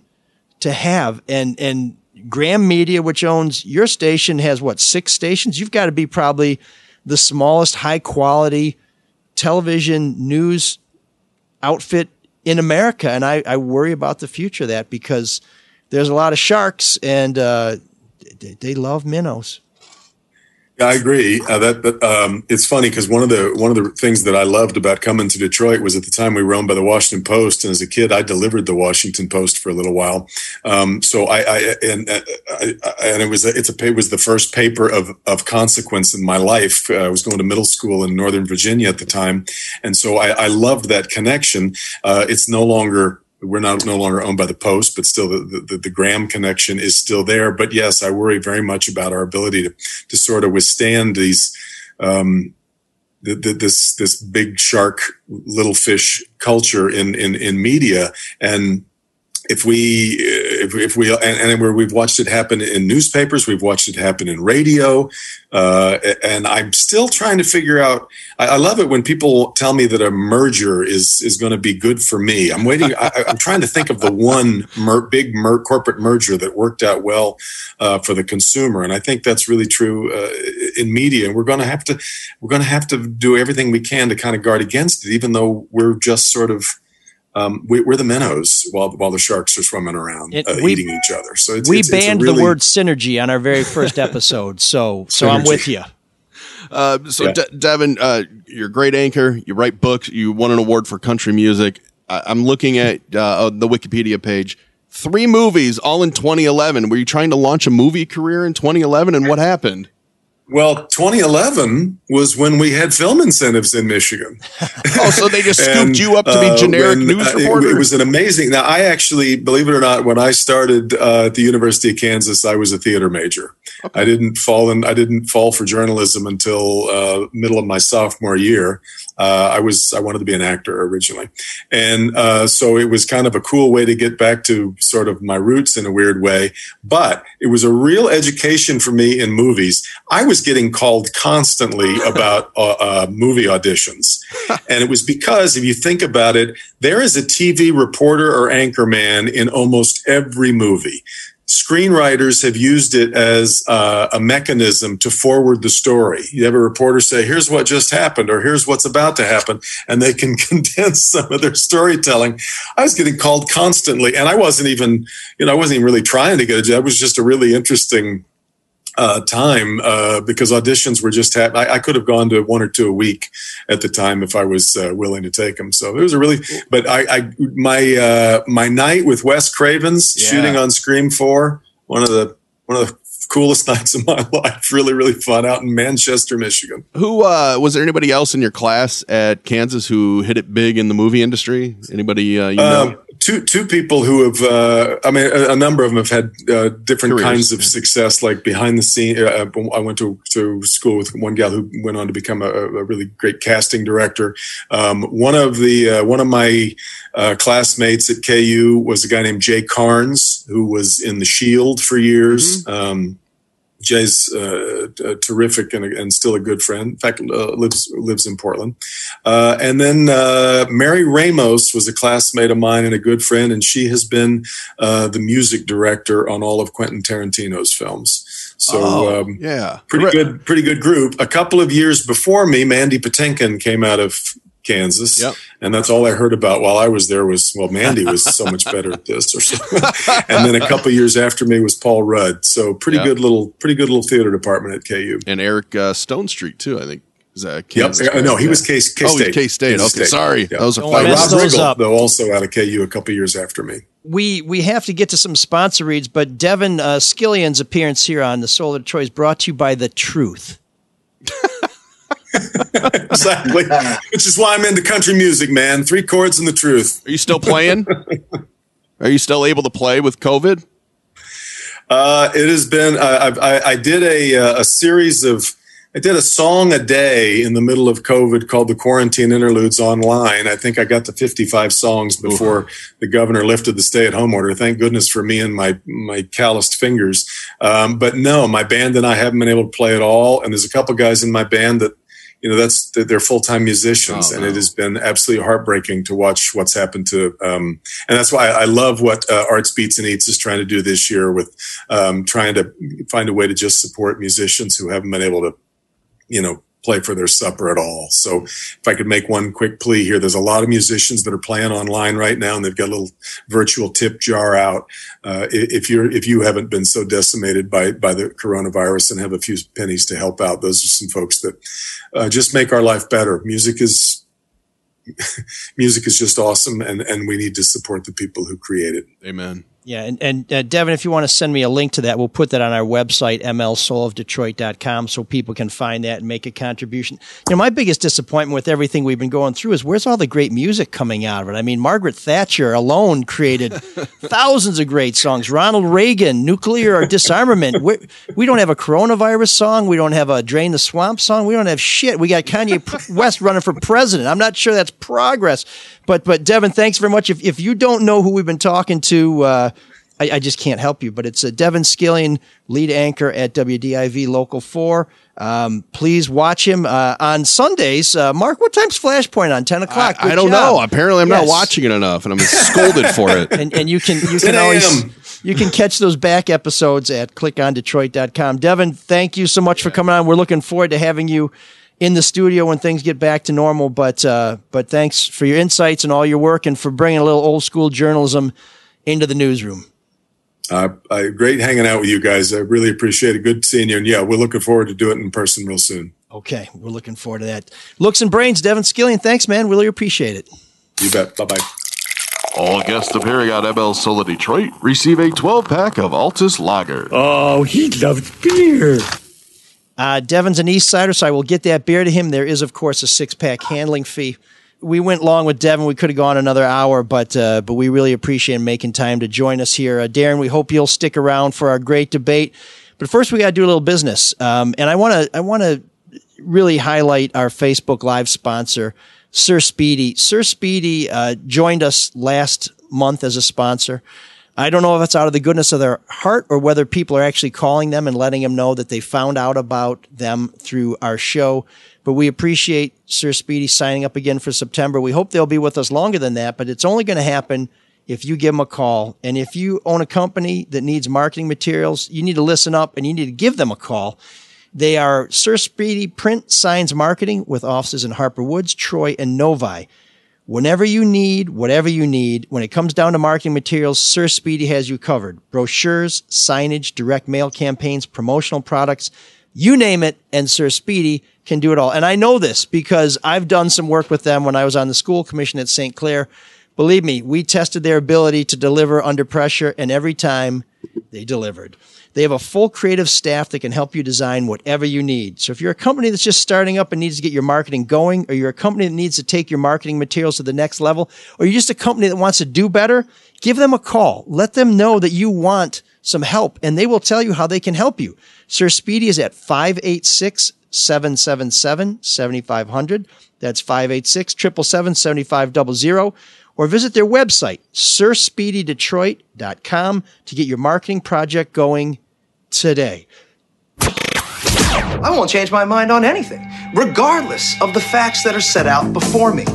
Speaker 4: to have. And and Graham Media, which owns your station, has what, six stations? You've got to be probably the smallest high quality television news outfit in America. And I, I worry about the future of that because there's a lot of sharks and uh, they love minnows.
Speaker 11: I agree. Uh, that, um, it's funny because one of the one of the things that I loved about coming to Detroit was at the time we were owned by the Washington Post, and as a kid, I delivered the Washington Post for a little while. Um, so I, I and uh, I, and it was a, it's a it was the first paper of of consequence in my life. Uh, I was going to middle school in Northern Virginia at the time, and so I, I loved that connection. Uh, it's no longer we're not no longer owned by the post, but still the, the, the Graham connection is still there. But yes, I worry very much about our ability to, to sort of withstand these, um, the, the, this, this big shark, little fish culture in, in, in media. And if we if, if we and, and, where we've watched it happen in newspapers we've watched it happen in radio uh, and i'm still trying to figure out I, I, love it when people tell me that a merger is is going to be good for me. I'm waiting I, am trying to think of the one mer, big mer, corporate merger that worked out well uh, for the consumer and i think that's really true uh, in media and we're going to have to we're going to have to do everything we can to kind of guard against it even though we're just sort of um, we, are the minnows while while the sharks are swimming around it, uh, we, eating each other. So it's,
Speaker 4: we
Speaker 11: it's,
Speaker 4: banned
Speaker 11: it's really,
Speaker 4: the word synergy on our very first episode. So so I'm with you.
Speaker 8: Uh, so yeah. De- Devin, uh, you're a great anchor. You write books. You won an award for country music. I'm looking at uh, the Wikipedia page. Three movies, all in 2011. Were you trying to launch a movie career in 2011, and what happened?
Speaker 11: Well, 2011 was when we had film incentives in Michigan.
Speaker 8: oh, so they just scooped and, you up to be uh, generic uh, when, news reporter?
Speaker 11: It, it, was an amazing. Now, I actually, believe it or not, when I started uh, at the University of Kansas, I was a theater major. I didn't fall in. I didn't fall for journalism until uh, middle of my sophomore year. Uh, I was I wanted to be an actor originally, and uh, so it was kind of a cool way to get back to sort of my roots in a weird way. But it was a real education for me in movies. I was getting called constantly about uh, uh, movie auditions, and it was because if you think about it, there is a TV reporter or anchor man in almost every movie screenwriters have used it as uh, a mechanism to forward the story. You have a reporter say, here's what just happened, or here's what's about to happen, and they can condense some of their storytelling. I was getting called constantly, and I wasn't even, you know, I wasn't even really trying to get a job. It was just a really interesting uh, time uh, because auditions were just happening. I, I, could have gone to one or two a week at the time if I was uh, willing to take them. So it was a really, but I, I my uh, my night with Wes Cravens yeah. shooting on Scream Four, one of the one of the coolest nights of my life. Really, really fun out in Manchester, Michigan.
Speaker 8: Who uh, was there? Anybody else in your class at Kansas who hit it big in the movie industry? Anybody uh, you know?
Speaker 11: Um, two two people who have uh, I mean a, a, number of them have had uh, different Careers, kinds of yeah. success like behind the scene uh, I went to, to school with one gal who went on to become a, a really great casting director um, one of the uh, one of my uh, classmates at KU was a guy named Jay Karnes who was in the Shield for years mm-hmm. um, Jay's uh, terrific and, and, still a good friend. In fact, uh, lives lives in Portland. Uh, and then uh, Mary Ramos was a classmate of mine and a good friend, and she has been uh, the music director on all of Quentin Tarantino's films. So
Speaker 8: oh, um, yeah,
Speaker 11: pretty good, pretty good group. A couple of years before me, Mandy Patinkin came out of Kansas. Yep. And that's all I heard about while I was there was, well, Mandy was so much better at this or something. and then a couple years after me was Paul Rudd. So pretty yep. good little, pretty good little theater department at KU.
Speaker 8: And Eric uh, Stonestreet too, I think. Is that
Speaker 11: Kansas? Yep. No, he yeah. was K State.
Speaker 8: Oh, K State. Okay, State. sorry. Yep. That was a
Speaker 11: Rob Riggle, though, also out of KU a couple years after me.
Speaker 4: We we have to get to some sponsor reads, but Devin uh, Scillian's appearance here on the Soul of Detroit is brought to you by The Truth.
Speaker 11: exactly. Which is why I'm into country music, man. Three chords and the truth.
Speaker 8: Are you still playing? Are you still able to play with COVID?
Speaker 11: Uh, it has been. Uh, I, I, did a, uh, a series of. I did a song a day in the middle of COVID called the Quarantine Interludes online. I think I got to 55 songs before Ooh. the governor lifted the stay-at-home order. Thank goodness for me and my my calloused fingers. Um, but no, my band and I haven't been able to play at all. And there's a couple guys in my band that you know that's they're full-time musicians oh, and it has been absolutely heartbreaking to watch what's happened to um, and that's why i love what uh, arts beats and eats is trying to do this year with um, trying to find a way to just support musicians who haven't been able to you know play for their supper at all. So if I could make one quick plea here, there's a lot of musicians that are playing online right now and they've got a little virtual tip jar out. Uh, if you're, if you haven't been so decimated by, by the coronavirus and have a few pennies to help out, those are some folks that uh, just make our life better. Music is, music is just awesome and, and we need to support the people who create it.
Speaker 8: Amen.
Speaker 4: Yeah, and, and uh, Devin, if you want to send me a link to that, we'll put that on our website, mlsoulofdetroit.com, so people can find that and make a contribution. You know, my biggest disappointment with everything we've been going through is where's all the great music coming out of it? I mean, Margaret Thatcher alone created thousands of great songs. Ronald Reagan, Nuclear or Disarmament. We're, we do not have a coronavirus song. We don't have a Drain the Swamp song. We don't have shit. We got Kanye West running for president. I'm not sure that's progress. But but Devin, thanks very much. If if you don't know who we've been talking to, uh, I, I, just can't help you. But it's a uh, Devin Scillian, lead anchor at WDIV Local Four. Um, please watch him uh, on Sundays. Uh, Mark, what time's Flashpoint on? Ten o'clock.
Speaker 8: I, I don't job. know. Apparently, I'm yes. not watching it enough, and I'm scolded for it.
Speaker 4: And, and you can you can always you can catch those back episodes at clickondetroit.com. Devin, thank you so much for coming on. We're looking forward to having you in the studio when things get back to normal. But uh, but thanks for your insights and all your work and for bringing a little old school journalism into the newsroom.
Speaker 11: Uh, great hanging out with you guys. I really appreciate it. Good seeing you. And yeah, we're looking forward to doing it in person real soon.
Speaker 4: Okay, we're looking forward to that. Looks and brains, Devin Scillian. Thanks, man. Really appreciate it.
Speaker 11: You bet. Bye bye.
Speaker 2: All guests appearing on ML Soul Detroit receive a 12 pack of Altus Lager.
Speaker 6: Oh, he loves beer.
Speaker 4: Uh, Devin's an East Sider, so I will get that beer to him. There is, of course, a six pack handling fee. We went long with Devin. We could have gone another hour, but uh, but we really appreciate him making time to join us here. Uh, Darren, we hope you'll stick around for our great debate. But first, we got to do a little business, um, and I want to I want to really highlight our Facebook Live sponsor, Sir Speedy. Sir Speedy uh, joined us last month as a sponsor. I don't know if it's out of the goodness of their heart or whether people are actually calling them and letting them know that they found out about them through our show. But we appreciate Sir Speedy signing up again for September. We hope they'll be with us longer than that, but it's only going to happen if you give them a call. And if you own a company that needs marketing materials, you need to listen up and you need to give them a call. They are Sir Speedy Print Signs Marketing with offices in Harper Woods, Troy, and Novi. Whenever you need, whatever you need, when it comes down to marketing materials, Sir Speedy has you covered. Brochures, signage, direct mail campaigns, promotional products, you name it, and Sir Speedy can do it all. And I know this because I've done some work with them when I was on the school commission at St. Clair. Believe me, we tested their ability to deliver under pressure, and every time they delivered. They have a full creative staff that can help you design whatever you need. So if you're a company that's just starting up and needs to get your marketing going, or you're a company that needs to take your marketing materials to the next level, or you're just a company that wants to do better, give them a call. Let them know that you want some help and they will tell you how they can help you. Sir Speedy is at 586 777 7500. That's 586 777 7500 or visit their website, sirspeedydetroit.com to get your marketing project going today.
Speaker 13: I won't change my mind on anything, regardless of the facts that are set out before me.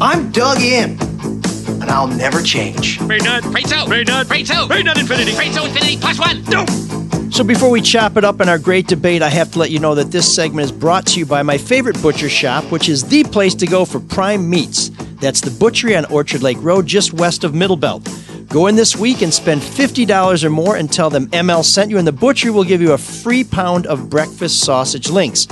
Speaker 13: I'm dug in, and I'll never change.
Speaker 14: Great nut. Great two. Great nut. Great two. Great nut infinity. Great two infinity plus one. No.
Speaker 4: So before we chop it up in our great debate, I have to let you know that this segment is brought to you by my favorite butcher shop, which is the place to go for prime meats. That's the butchery on Orchard Lake Road, just west of Middlebelt. Go in this week and spend $50 or more and tell them ML sent you, and the butchery will give you a free pound of breakfast sausage links.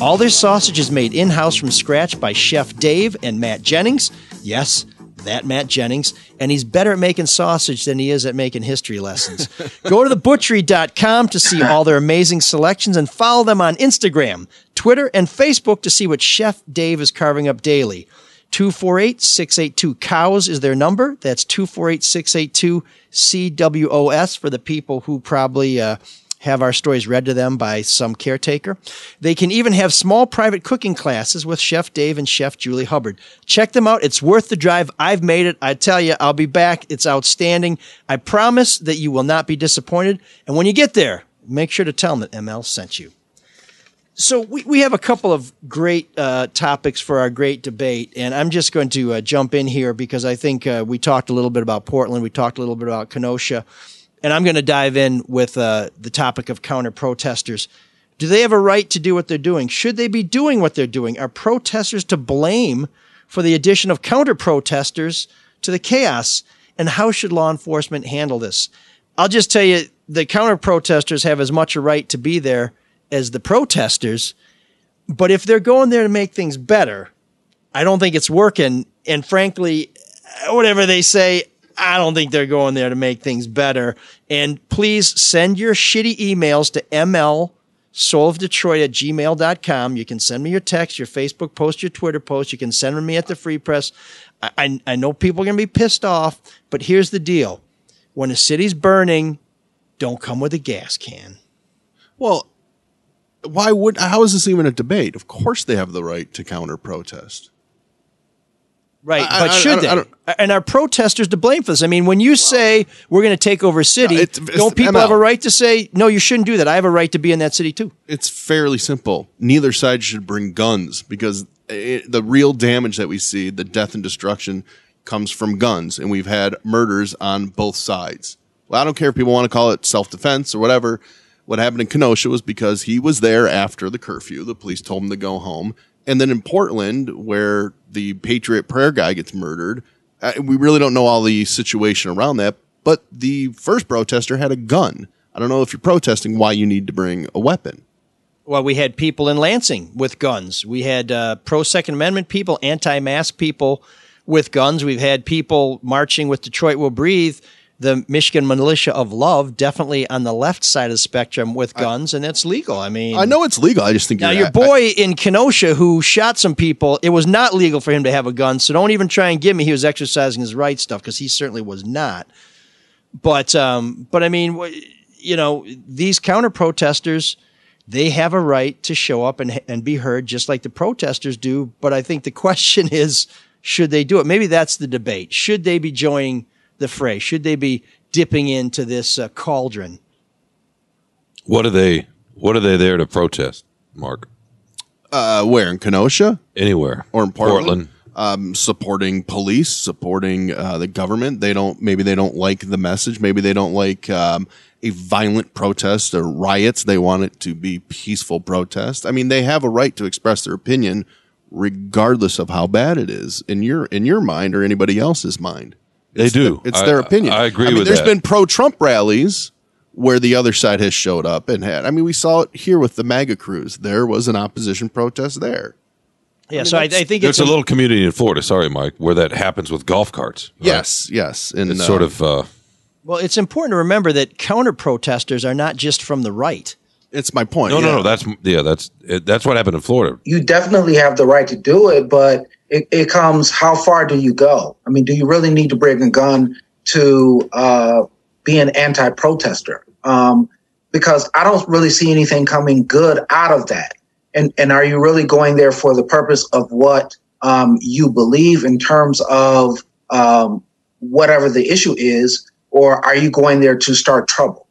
Speaker 4: All their sausage is made in house from scratch by Chef Dave and Matt Jennings. Yes, that Matt Jennings, and he's better at making sausage than he is at making history lessons. Go to thebutchery.com to see all their amazing selections and follow them on Instagram, Twitter, and Facebook to see what Chef Dave is carving up daily. 248 682 COWS is their number. That's 248 682 CWOS for the people who probably uh, have our stories read to them by some caretaker. They can even have small private cooking classes with Chef Dave and Chef Julie Hubbard. Check them out. It's worth the drive. I've made it. I tell you, I'll be back. It's outstanding. I promise that you will not be disappointed. And when you get there, make sure to tell them that ML sent you. So we, we have a couple of great uh, topics for our great debate, and I'm just going to uh, jump in here because I think uh, we talked a little bit about Portland, we talked a little bit about Kenosha, and I'm going to dive in with uh, the topic of counter protesters. Do they have a right to do what they're doing? Should they be doing what they're doing? Are protesters to blame for the addition of counter protesters to the chaos? And how should law enforcement handle this? I'll just tell you, the counter protesters have as much a right to be there as the protesters. But if they're going there to make things better, I don't think it's working. And frankly, whatever they say, I don't think they're going there to make things better. And please send your shitty emails to ML soul of Detroit at gmail.com. You can send me your text, your Facebook post, your Twitter post. You can send them to me at the Free Press. I, I, I know people are going to be pissed off, but here's the deal. When a city's burning, don't come with a gas can.
Speaker 8: Well, why would how is this even a debate? Of course they have the right to counter protest.
Speaker 4: Right,
Speaker 8: I-
Speaker 4: but
Speaker 8: I-
Speaker 4: should
Speaker 8: I
Speaker 4: they? And are protesters to blame for this? I mean, when you say we're going to take over a city,
Speaker 8: No, it's- it's
Speaker 4: don't people
Speaker 8: ML.
Speaker 4: have a right to say no? You shouldn't do that. I have a right to be in that city too.
Speaker 8: It's fairly simple. Neither side should bring guns because it, the real damage that we see, the death and destruction, comes from guns, and we've had murders on both sides. Well, I don't care if people want to call it self defense or whatever. What happened in Kenosha was because he was there after the curfew. The police told him to go home. And then in Portland, where the Patriot Prayer guy gets murdered, we really don't know all the situation around that. But the first protester had a gun. I don't know if you're protesting why you need to bring a weapon.
Speaker 4: Well, we had people in Lansing with guns. We had uh, pro Second Amendment people, anti mask people with guns. We've had people marching with Detroit Will Breathe, the Michigan Militia of Love, definitely on the left side of the spectrum with guns, and that's legal. I mean,
Speaker 8: I know it's legal. I just think
Speaker 4: Now, your boy in Kenosha who shot some people, it was not legal for him to have a gun. So don't even try and give me he was exercising his right stuff because he certainly was not. But, um, but I mean, you know, these counter protesters, they have a right to show up and, and be heard just like the protesters do. But I think the question is, should they do it? Maybe that's the debate. Should they be joining the fray? Should they be dipping into this uh, cauldron?
Speaker 10: What are they? What are they there to protest, Mark?
Speaker 8: Uh, where in Kenosha?
Speaker 10: Anywhere
Speaker 8: or in Portland?
Speaker 10: Portland.
Speaker 8: Um, supporting police, supporting uh, the government. They don't. Maybe they don't like the message. Maybe they don't like um, a violent protest or riots. They want it to be peaceful protest. I mean, they have a right to express their opinion, regardless of how bad it is in your in your mind or anybody else's mind.
Speaker 10: They do.
Speaker 8: the- it's
Speaker 10: I-
Speaker 8: their opinion.
Speaker 10: I agree
Speaker 8: I mean,
Speaker 10: with
Speaker 8: there's
Speaker 10: that.
Speaker 8: been pro-Trump rallies where the other side has showed up and had. I mean, we saw it here with the MAGA crews. There was an opposition protest there.
Speaker 4: Yeah, so I, I think
Speaker 10: There's
Speaker 4: it's
Speaker 10: a little community in Florida. Sorry, Mike, where that happens with golf carts. right?
Speaker 8: Yes, yes, and
Speaker 10: it's
Speaker 8: uh,
Speaker 10: sort of. Uh,
Speaker 4: Well, it's important to remember that counter protesters are not just from the right.
Speaker 8: It's my point.
Speaker 10: no, no, no. That's yeah. That's it, that's what happened in Florida.
Speaker 12: you definitely have the right to do it, but it, it comes how far do you go? I mean, do you really need to bring a gun to uh, be an anti protester? Um, because I don't really see anything coming good out of that. And, and are you really going there for the purpose of what um, you believe in terms of um, whatever the issue is, or are you going there to start trouble?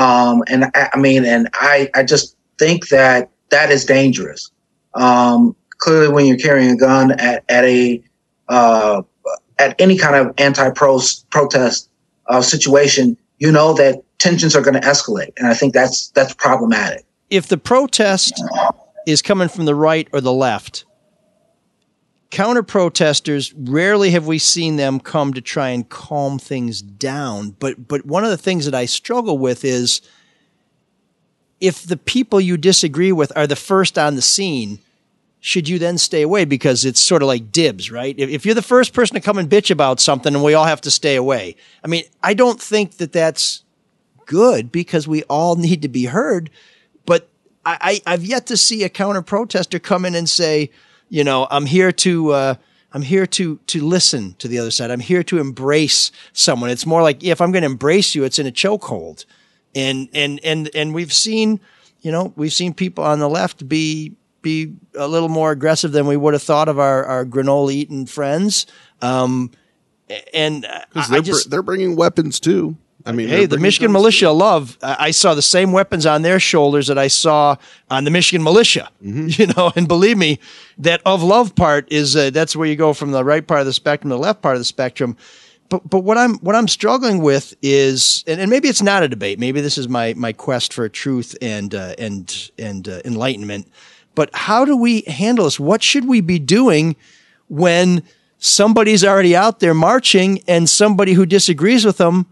Speaker 12: Um, and I, I mean, and I, I just think that that is dangerous. Um, clearly, when you're carrying a gun at, at a uh, at any kind of anti-protest uh, situation, you know that tensions are going to escalate, and I think that's that's problematic.
Speaker 4: If the protest is coming from the right or the left, counter protesters rarely have we seen them come to try and calm things down. But but one of the things that I struggle with is if the people you disagree with are the first on the scene, should you then stay away? Because it's sort of like dibs, right? If, if you're the first person to come and bitch about something and we all have to stay away. I mean, I don't think that that's good because we all need to be heard. But I, I, I've yet to see a counter protester come in and say, you know, I'm here to, uh, I'm here to to listen to the other side. I'm here to embrace someone. It's more like if I'm going to embrace you, it's in a chokehold. And and and and we've seen, you know, we've seen people on the left be be a little more aggressive than we would have thought of our our granola eating friends. Um, and I,
Speaker 8: they're,
Speaker 4: just
Speaker 8: br- they're bringing weapons too. I mean,
Speaker 4: hey, the Michigan militia love. I saw the same weapons on their shoulders that I saw on the Michigan militia. You know, and believe me, that of love part is uh, that's where you go from the right part of the spectrum to the left part of the spectrum. But but what I'm what I'm struggling with is, and, and maybe it's not a debate. Maybe this is my my quest for truth and uh, and and uh, enlightenment. But how do we handle this? What should we be doing when somebody's already out there marching and somebody who disagrees with them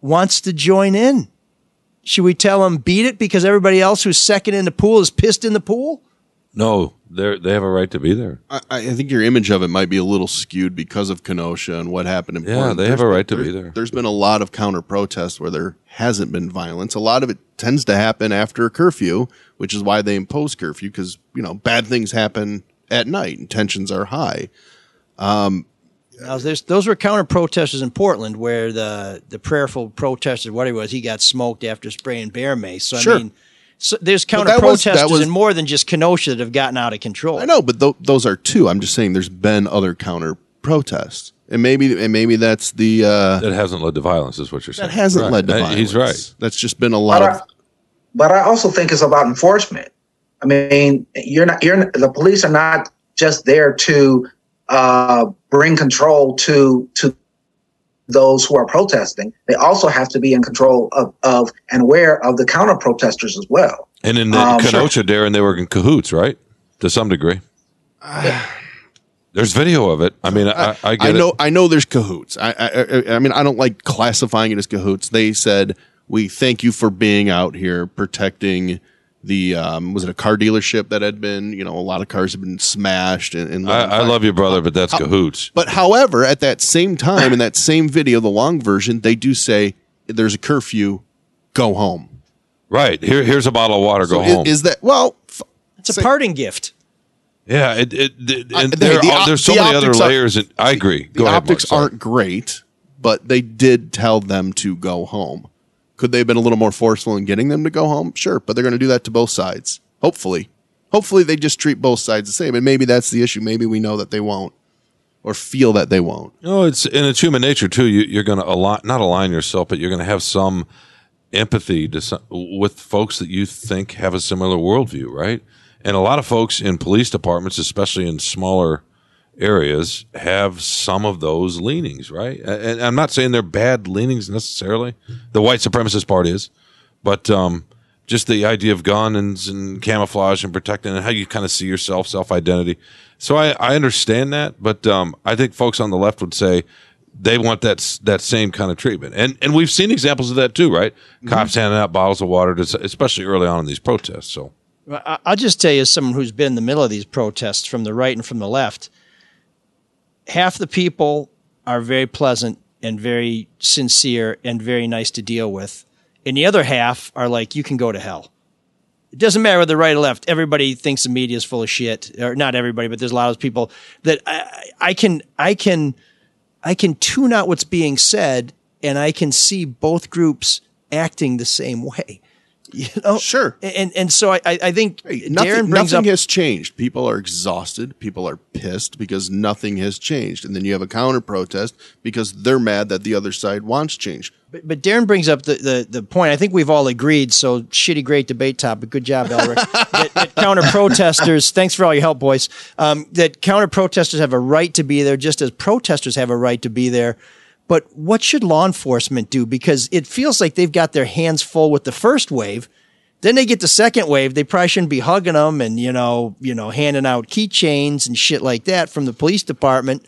Speaker 4: wants to join in? Should we tell them beat it because everybody else who's second in the pool is pissed in the pool?
Speaker 10: No, they they have a right to be there.
Speaker 8: I, I think your image of it might be a little skewed because of Kenosha and what happened in
Speaker 10: Yeah,
Speaker 8: Portland.
Speaker 10: they have
Speaker 8: There's-
Speaker 10: a right to be there.
Speaker 8: There's been a lot of counter protests where there hasn't been violence. A lot of it tends to happen after a curfew, which is why they impose curfew because you know bad things happen at night and tensions are high. Um,
Speaker 4: Now, there's, those were counter protesters in Portland where the, the prayerful protester, whatever he was, he got smoked after spraying bear mace. So,
Speaker 8: Sure.
Speaker 4: I mean, so there's counter
Speaker 8: that was- that
Speaker 4: protesters
Speaker 8: was-
Speaker 4: in more than just Kenosha that have gotten out of control.
Speaker 8: I know, but th- those are two. I'm just saying there's been other counter protests, and maybe and maybe that's the uh,
Speaker 10: That hasn't led to violence, is what you're saying.
Speaker 8: that hasn't
Speaker 10: Right.
Speaker 8: led to violence.
Speaker 10: He's right.
Speaker 8: That's just been a lot
Speaker 12: But
Speaker 8: of
Speaker 12: I, but I also think it's about enforcement. I mean, you're not you're the police are not just there to uh, bring control to to those who are protesting. They also have to be in control of, of and aware of the counter protesters as well.
Speaker 10: And in the
Speaker 12: Um,
Speaker 10: Kenosha, Darren, they were in cahoots, right? To some degree. There's video of it. I mean, I, I get
Speaker 8: I know
Speaker 10: it.
Speaker 8: I know there's cahoots. I, I I I mean I don't like classifying it as cahoots. They said we thank you for being out here protecting the um, was it a car dealership that had been you know a lot of cars have been smashed and, and
Speaker 10: I, I love you, brother, but that's cahoots.
Speaker 8: But however, at that same time in that same video, the long version, they do say there's a curfew, go home.
Speaker 10: Right. Here, here's a bottle of water.
Speaker 8: So
Speaker 10: go
Speaker 8: is,
Speaker 10: home.
Speaker 8: is that well? f-
Speaker 4: It's a parting gift.
Speaker 10: yeah. It, it, it- and
Speaker 8: Uh,
Speaker 10: there
Speaker 8: the
Speaker 10: are, there's so
Speaker 8: the
Speaker 10: many other
Speaker 8: optics are-
Speaker 10: layers. and I agree.
Speaker 8: The
Speaker 10: Go ahead,
Speaker 8: optics
Speaker 10: sorry.
Speaker 8: aren't great, but they did tell them to go home. Could they have been a little more forceful in getting them to go home? Sure, but they're going to do that to both sides. Hopefully. Hopefully they just treat both sides the same. And maybe that's the issue. Maybe we know that they won't or feel that they won't.
Speaker 10: You No, it's and it's human nature too. You, you're going to align, not align yourself, but you're going to have some empathy to some, with folks that you think have a similar worldview, right? And a lot of folks in police departments, especially in smaller areas, have some of those leanings, right? And I'm not saying they're bad leanings necessarily. The white supremacist part is, but um, just the idea of guns and camouflage and protecting and how you kind of see yourself, self identity. So I, I understand that, but um, I think folks on the left would say they want that that same kind of treatment, and and we've seen examples of that too, right?
Speaker 4: Mm-hmm.
Speaker 10: Cops handing out bottles of water, to, especially early on in these protests. So
Speaker 4: I'll just tell you, as someone who's been in the middle of these protests from the right and from the left, half the people are very pleasant and very sincere and very nice to deal with. And the other half are like, you can go to hell. It doesn't matter whether right or left. Everybody thinks the media is full of shit, or not everybody, but there's a lot of people that I, I can, I can, I can tune out what's being said, and I can see both groups acting the same way. You know,
Speaker 8: sure.
Speaker 4: And and so I I think
Speaker 8: Nothing,
Speaker 4: Darren brings
Speaker 8: nothing
Speaker 4: up
Speaker 8: has changed. People are exhausted. People are pissed because nothing has changed. And then you have a counter protest because they're mad that the other side wants change.
Speaker 4: But, but Darren brings up the, the, the point. I think we've all agreed. So shitty, great debate topic. Good job, Elrick. that, that counter protesters. Thanks for all your help, boys. Um, that counter protesters have a right to be there, just as protesters have a right to be there. But what should law enforcement do? Because it feels like they've got their hands full with the first wave. Then they get the second wave. They probably shouldn't be hugging them and you know, you know, handing out keychains and shit like that from the police department.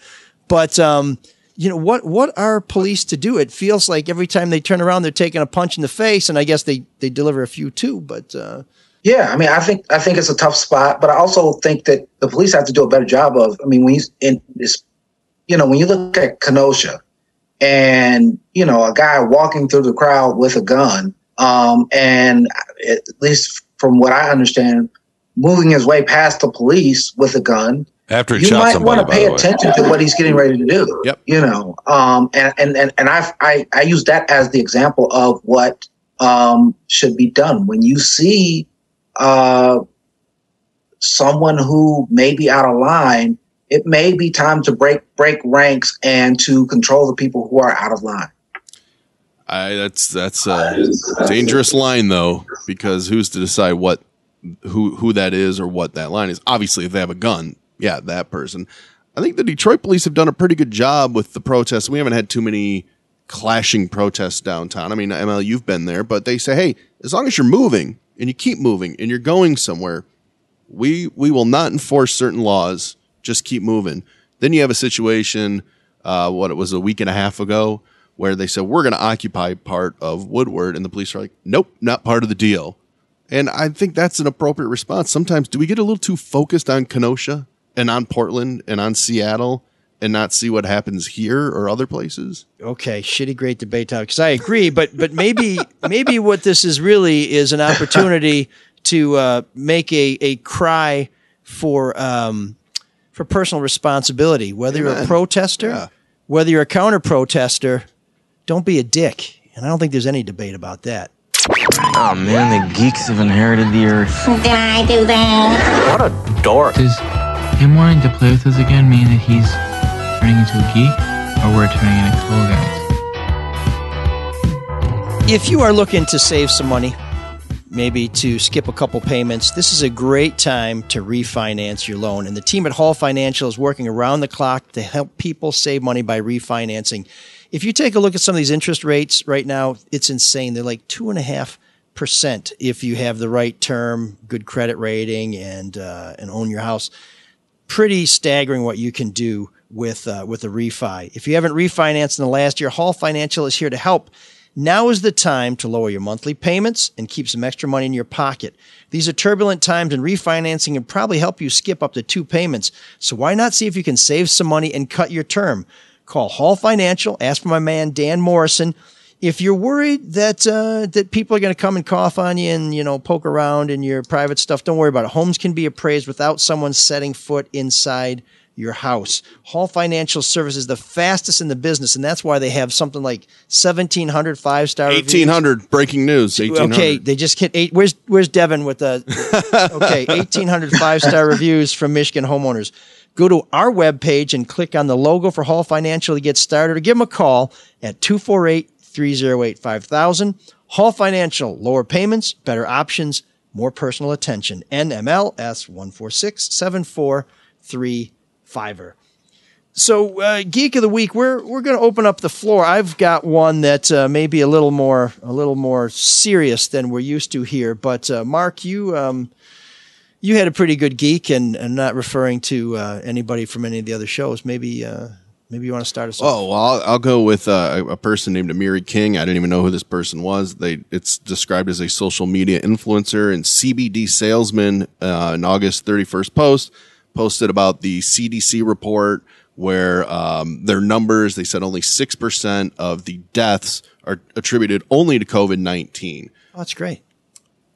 Speaker 4: But um, you know what? What are police to do? It feels like every time they turn around, they're taking a punch in the face, and I guess they they deliver a few too. But uh,
Speaker 12: Yeah, I mean, I think I think it's a tough spot, but I also think that the police have to do a better job of. I mean, when you in this, you know, when you look at Kenosha, and you know, a guy walking through the crowd with a gun, um, and at least from what I understand, moving his way past the police with a gun.
Speaker 10: after
Speaker 12: You might want to pay attention to what he's getting ready to do.
Speaker 8: Yep.
Speaker 12: You know, um, and and and, and I, I I use that as the example of what um, should be done when you see uh, someone who may be out of line. It may be time to break break ranks and to control the people who are out of line.
Speaker 8: I that's that's a dangerous line though, because who's to decide what who who that is or what that line is? Obviously, if they have a gun, yeah, that person. I think the Detroit police have done a pretty good job with the protests. We haven't had too many clashing protests downtown. I mean, ML, you've been there, but they say, hey, as long as you're moving and you keep moving and you're going somewhere, we we will not enforce certain laws. Just keep moving. Then you have a situation, uh, what it was a week and a half ago, where they said we're going to occupy part of Woodward, and the police are like, nope, not part of the deal. And I think that's an appropriate response. Sometimes, do we get a little too focused on Kenosha and on Portland and on Seattle and not see what happens here or other places?
Speaker 4: okay, shitty, great debate topic. Because I agree, but but maybe maybe what this is really is an opportunity to uh, make a a cry for um, for personal responsibility. Whether you're a protester,
Speaker 8: Yeah.
Speaker 4: whether you're a counter protester, don't be a dick. And I don't think there's any debate about that.
Speaker 15: Oh man, the geeks have inherited the earth.
Speaker 16: Did I do that?
Speaker 15: What a dork.
Speaker 17: Does him wanting to play with us again mean that he's turning into a geek, or we're turning into cool guys?
Speaker 4: If you are looking to save some money, maybe to skip a couple payments, this is a great time to refinance your loan. And the team at Hall Financial is working around the clock to help people save money by refinancing. If you take a look at some of these interest rates right now, it's insane. They're like two and a half percent if you have the right term, good credit rating, and uh, and own your house pretty staggering what you can do with uh, with a refi. If you haven't refinanced in the last year, Hall Financial is here to help. Now is the time to lower your monthly payments and keep some extra money in your pocket. These are turbulent times and refinancing can probably help you skip up to two payments. So why not see if you can save some money and cut your term? Call Hall Financial, ask for my man Dan Morrison. If you're worried that uh, that people are going to come and cough on you and you know poke around in your private stuff, don't worry about it. Homes can be appraised without someone setting foot inside your house. Hall Financial Service is the fastest in the business, and that's why they have something like 1,700 five star
Speaker 8: Eighteen hundred breaking news. Eighteen hundred.
Speaker 4: Okay, they just hit eight. Where's Where's Devin with the? okay, 1,800 five star reviews from Michigan homeowners. Go to our webpage and click on the logo for Hall Financial to get started, or give them a call at 248 308 5000. Hall Financial, lower payments, better options, more personal attention. NMLS 1467435er. So, uh, geek of the week, we're we're going to open up the floor. I've got one that uh, may be a little more a little more serious than we're used to here. But uh, Marc, you um, you had a pretty good geek, and and not referring to uh, anybody from any of the other shows. Maybe uh, maybe you want to start us off.
Speaker 8: Oh well, I'll, I'll go with uh, a person named Amiri King. I didn't even know who this person was. They it's described as a social media influencer and CBD salesman. An August thirty first post posted about the CDC report where um, their numbers they said only six percent of the deaths are attributed only to COVID nineteen.
Speaker 4: Oh, that's great.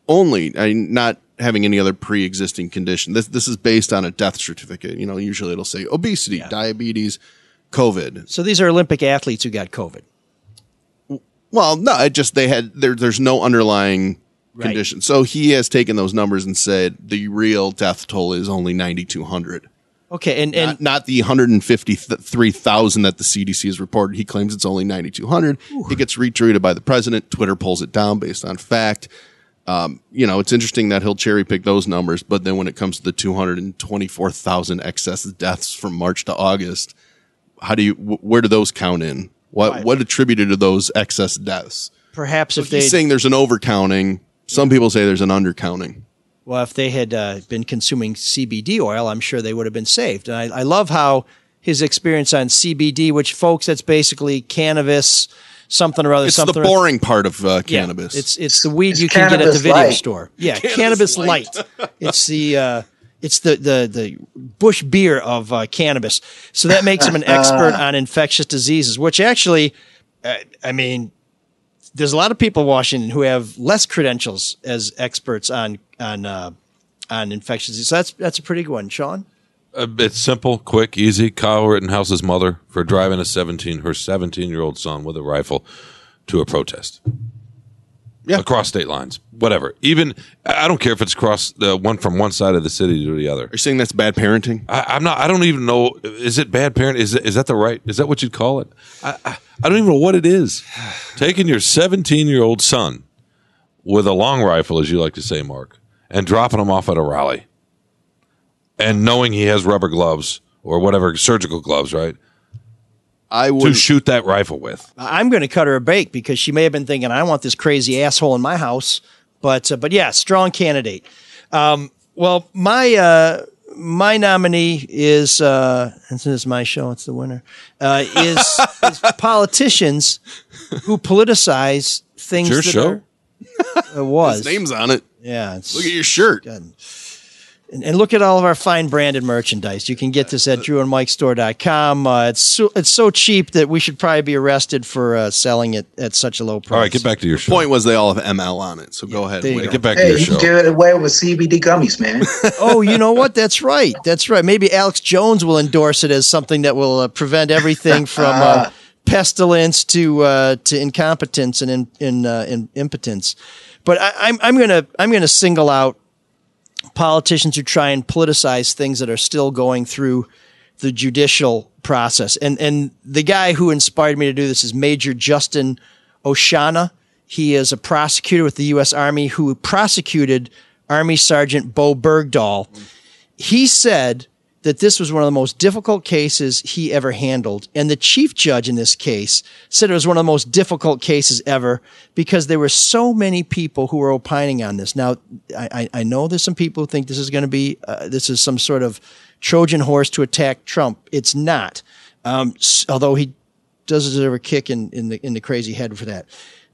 Speaker 8: Only, I mean, not having any other pre-existing condition. This this is based on a death certificate. You know, usually it'll say obesity, diabetes, COVID.
Speaker 4: So these are Olympic athletes who got COVID.
Speaker 8: Well, no, it just they had there. There's no underlying
Speaker 4: Right.
Speaker 8: condition. So he has taken those numbers and said the real death toll is only 9,200.
Speaker 4: Okay, and and
Speaker 8: Not, not the 153,000 that the CDC has reported. He claims it's only 9,200. It gets retweeted by the president. Twitter pulls it down based on fact. Um, you know, it's interesting that he'll cherry pick those numbers, but then when it comes to the 224,000 excess deaths from March to August, how do you, wh- where do those count in? What,
Speaker 4: Right.
Speaker 8: what attributed to those excess deaths?
Speaker 4: perhaps
Speaker 8: So
Speaker 4: if they
Speaker 8: saying there's an overcounting. Some people say there's an undercounting.
Speaker 4: Well, if they had uh, been consuming CBD oil, I'm sure they would have been saved. And I, I love how his experience on CBD, which folks, that's basically cannabis, something or other.
Speaker 8: It's
Speaker 4: something
Speaker 8: the
Speaker 4: or-
Speaker 8: boring part of uh,
Speaker 4: Yeah,
Speaker 8: cannabis.
Speaker 4: it's it's the weed
Speaker 12: It's
Speaker 4: you can get at the video
Speaker 12: light.
Speaker 4: store. Yeah,
Speaker 8: Cannabis
Speaker 4: cannabis,
Speaker 8: light.
Speaker 4: light. it's the uh, it's the the the Busch beer of uh, cannabis. So that makes him an expert on infectious diseases. Which actually, uh, I mean, there's a lot of people in Washington who have less credentials as experts on on uh, on infectious disease. So that's that's a pretty good one, Shawn.
Speaker 10: Uh, it's simple, quick, easy. Kyle Rittenhouse's mother for driving a 17, her 17 year old son with a rifle to a protest.
Speaker 8: Yeah.
Speaker 10: Across state lines, whatever. Even, I don't care if it's across the one from one side of the city to the other.
Speaker 8: Are you saying that's bad parenting?
Speaker 10: I, I'm not, I don't even know. Is it bad parent? Is, it, is that the right, is that what you'd call it? I, I, I don't even know what it is. Taking your 17 year old son with a long rifle, as you like to say, Marc, and dropping him off at a rally and knowing he has rubber gloves or whatever surgical gloves, right?
Speaker 8: I
Speaker 10: To shoot that rifle with.
Speaker 4: I'm going to cut her a break because she may have been thinking, I want this crazy asshole in my house. But uh, but yeah, strong candidate. Um, well, my uh, my nominee is uh, and this is my show. It's the winner. Uh, is, is politicians who politicize things.
Speaker 10: It's your
Speaker 4: that Are, it was
Speaker 8: His name's on it.
Speaker 4: Yeah, it's,
Speaker 8: Look at your shirt.
Speaker 4: and, and look at all of our fine branded merchandise. You can get this at drewandmikestore.com. Uh, it's so, it's so cheap that we should probably be arrested for uh, selling it at such a low price.
Speaker 10: All right, get back to your show.
Speaker 8: Point was they all have ML on it. So go ahead. Wait,
Speaker 4: go.
Speaker 10: Get back to
Speaker 12: Hey,
Speaker 10: your
Speaker 12: you
Speaker 10: show.
Speaker 12: can get away with CBD gummies, man.
Speaker 4: oh, you know what? That's right. That's right. Maybe Alex Jones will endorse it as something that will uh, prevent everything from uh, pestilence to uh, to incompetence and in, in, uh, in impotence. But I, I'm I'm gonna I'm gonna single out politicians who try and politicize things that are still going through the judicial process. And and the guy who inspired me to do this is Major Justin Oshana. He is a prosecutor with the U.S. Army who prosecuted Army Sergeant Bo Bergdahl. He said that this was one of the most difficult cases he ever handled. And the chief judge in this case said it was one of the most difficult cases ever because there were so many people who were opining on this. Now, I, I know there's some people who think this is going to be, uh, this is some sort of Trojan horse to attack Trump. It's not. Um, although he does deserve a kick in, in the, in the crazy head for that.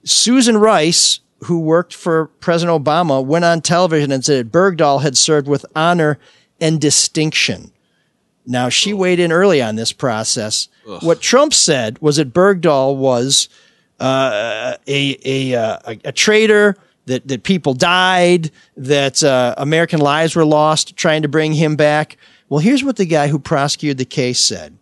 Speaker 4: Susan Rice, who worked for President Obama, went on television and said Bergdahl had served with honor and distinction. Now, she weighed in early on this process. What Trump said was that Bergdahl was uh, a, a, uh, a, a traitor, that, that people died, that uh, American lives were lost trying to bring him back. Well, here's what the guy who prosecuted the case said.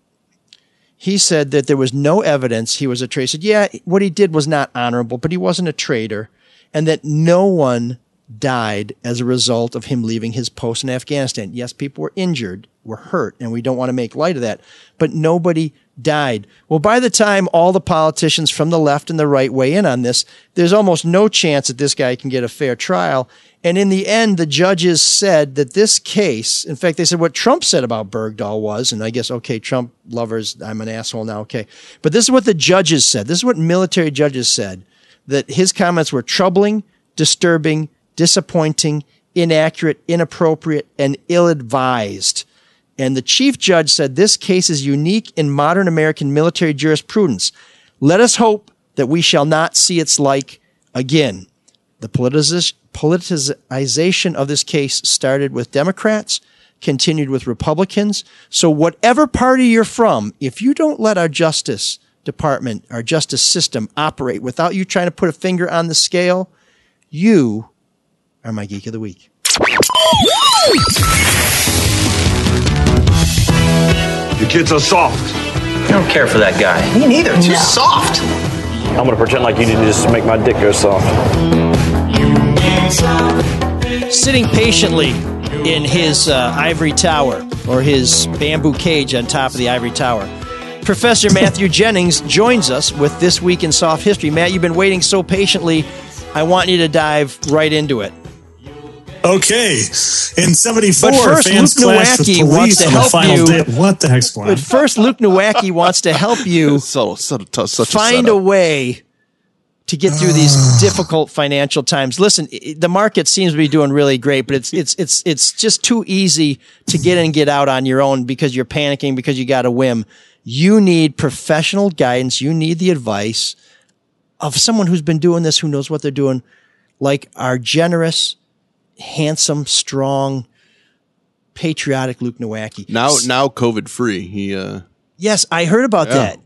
Speaker 4: He said that there was no evidence he was a traitor. He said, yeah, what he did was not honorable, but he wasn't a traitor, and that no one died as a result of him leaving his post in Afghanistan. Yes, people were injured, were hurt, and we don't want to make light of that, but nobody died. Well, by the time all the politicians from the left and the right weigh in on this, there's almost no chance that this guy can get a fair trial. And in the end, the judges said that this case, in fact, they said what Trump said about Bergdahl was, and I guess, okay, Trump lovers, I'm an asshole now, okay. But this is what the judges said. This is what military judges said that his comments were troubling, disturbing, disappointing, inaccurate, inappropriate, and ill advised. And the chief judge said this case is unique in modern American military jurisprudence. Let us hope that we shall not see its like again. The politicization of this case started with Democrats, continued with Republicans. So, whatever party you're from, if you don't let our justice department, our justice system operate without you trying to put a finger on the scale, you are my geek of the week.
Speaker 18: You kids are soft.
Speaker 15: I don't care for that guy.
Speaker 13: Me neither. Too soft.
Speaker 19: I'm gonna pretend like you didn't just make my dick go soft.
Speaker 4: Sitting patiently in his uh, ivory tower or his bamboo cage on top of the ivory tower. Professor Matthew Jennings joins us with This Week in Soft History. Matt, you've been waiting so patiently. I want you to dive right into it.
Speaker 20: Okay, in '74,
Speaker 4: But first,
Speaker 20: fans
Speaker 4: Luke
Speaker 20: clashed with
Speaker 4: Nowacki
Speaker 20: police
Speaker 4: wants to
Speaker 20: on the
Speaker 4: help
Speaker 20: final
Speaker 4: you-
Speaker 20: day. What the heck's going on?
Speaker 4: But first, Luke Nowacki wants to help you
Speaker 8: so, so, t- such
Speaker 4: find
Speaker 8: a,
Speaker 4: a way to get through these ah. difficult financial times. Listen, the market seems to be doing really great, but it's it's it's it's just too easy to get in and get out on your own because you're panicking because you got a whim. You need professional guidance. You need the advice of someone who's been doing this, who knows what they're doing, like our generous, handsome, strong, patriotic Luke Nowacki.
Speaker 8: now now COVID free. He uh
Speaker 4: Yes, I heard about
Speaker 8: Yeah.
Speaker 4: that.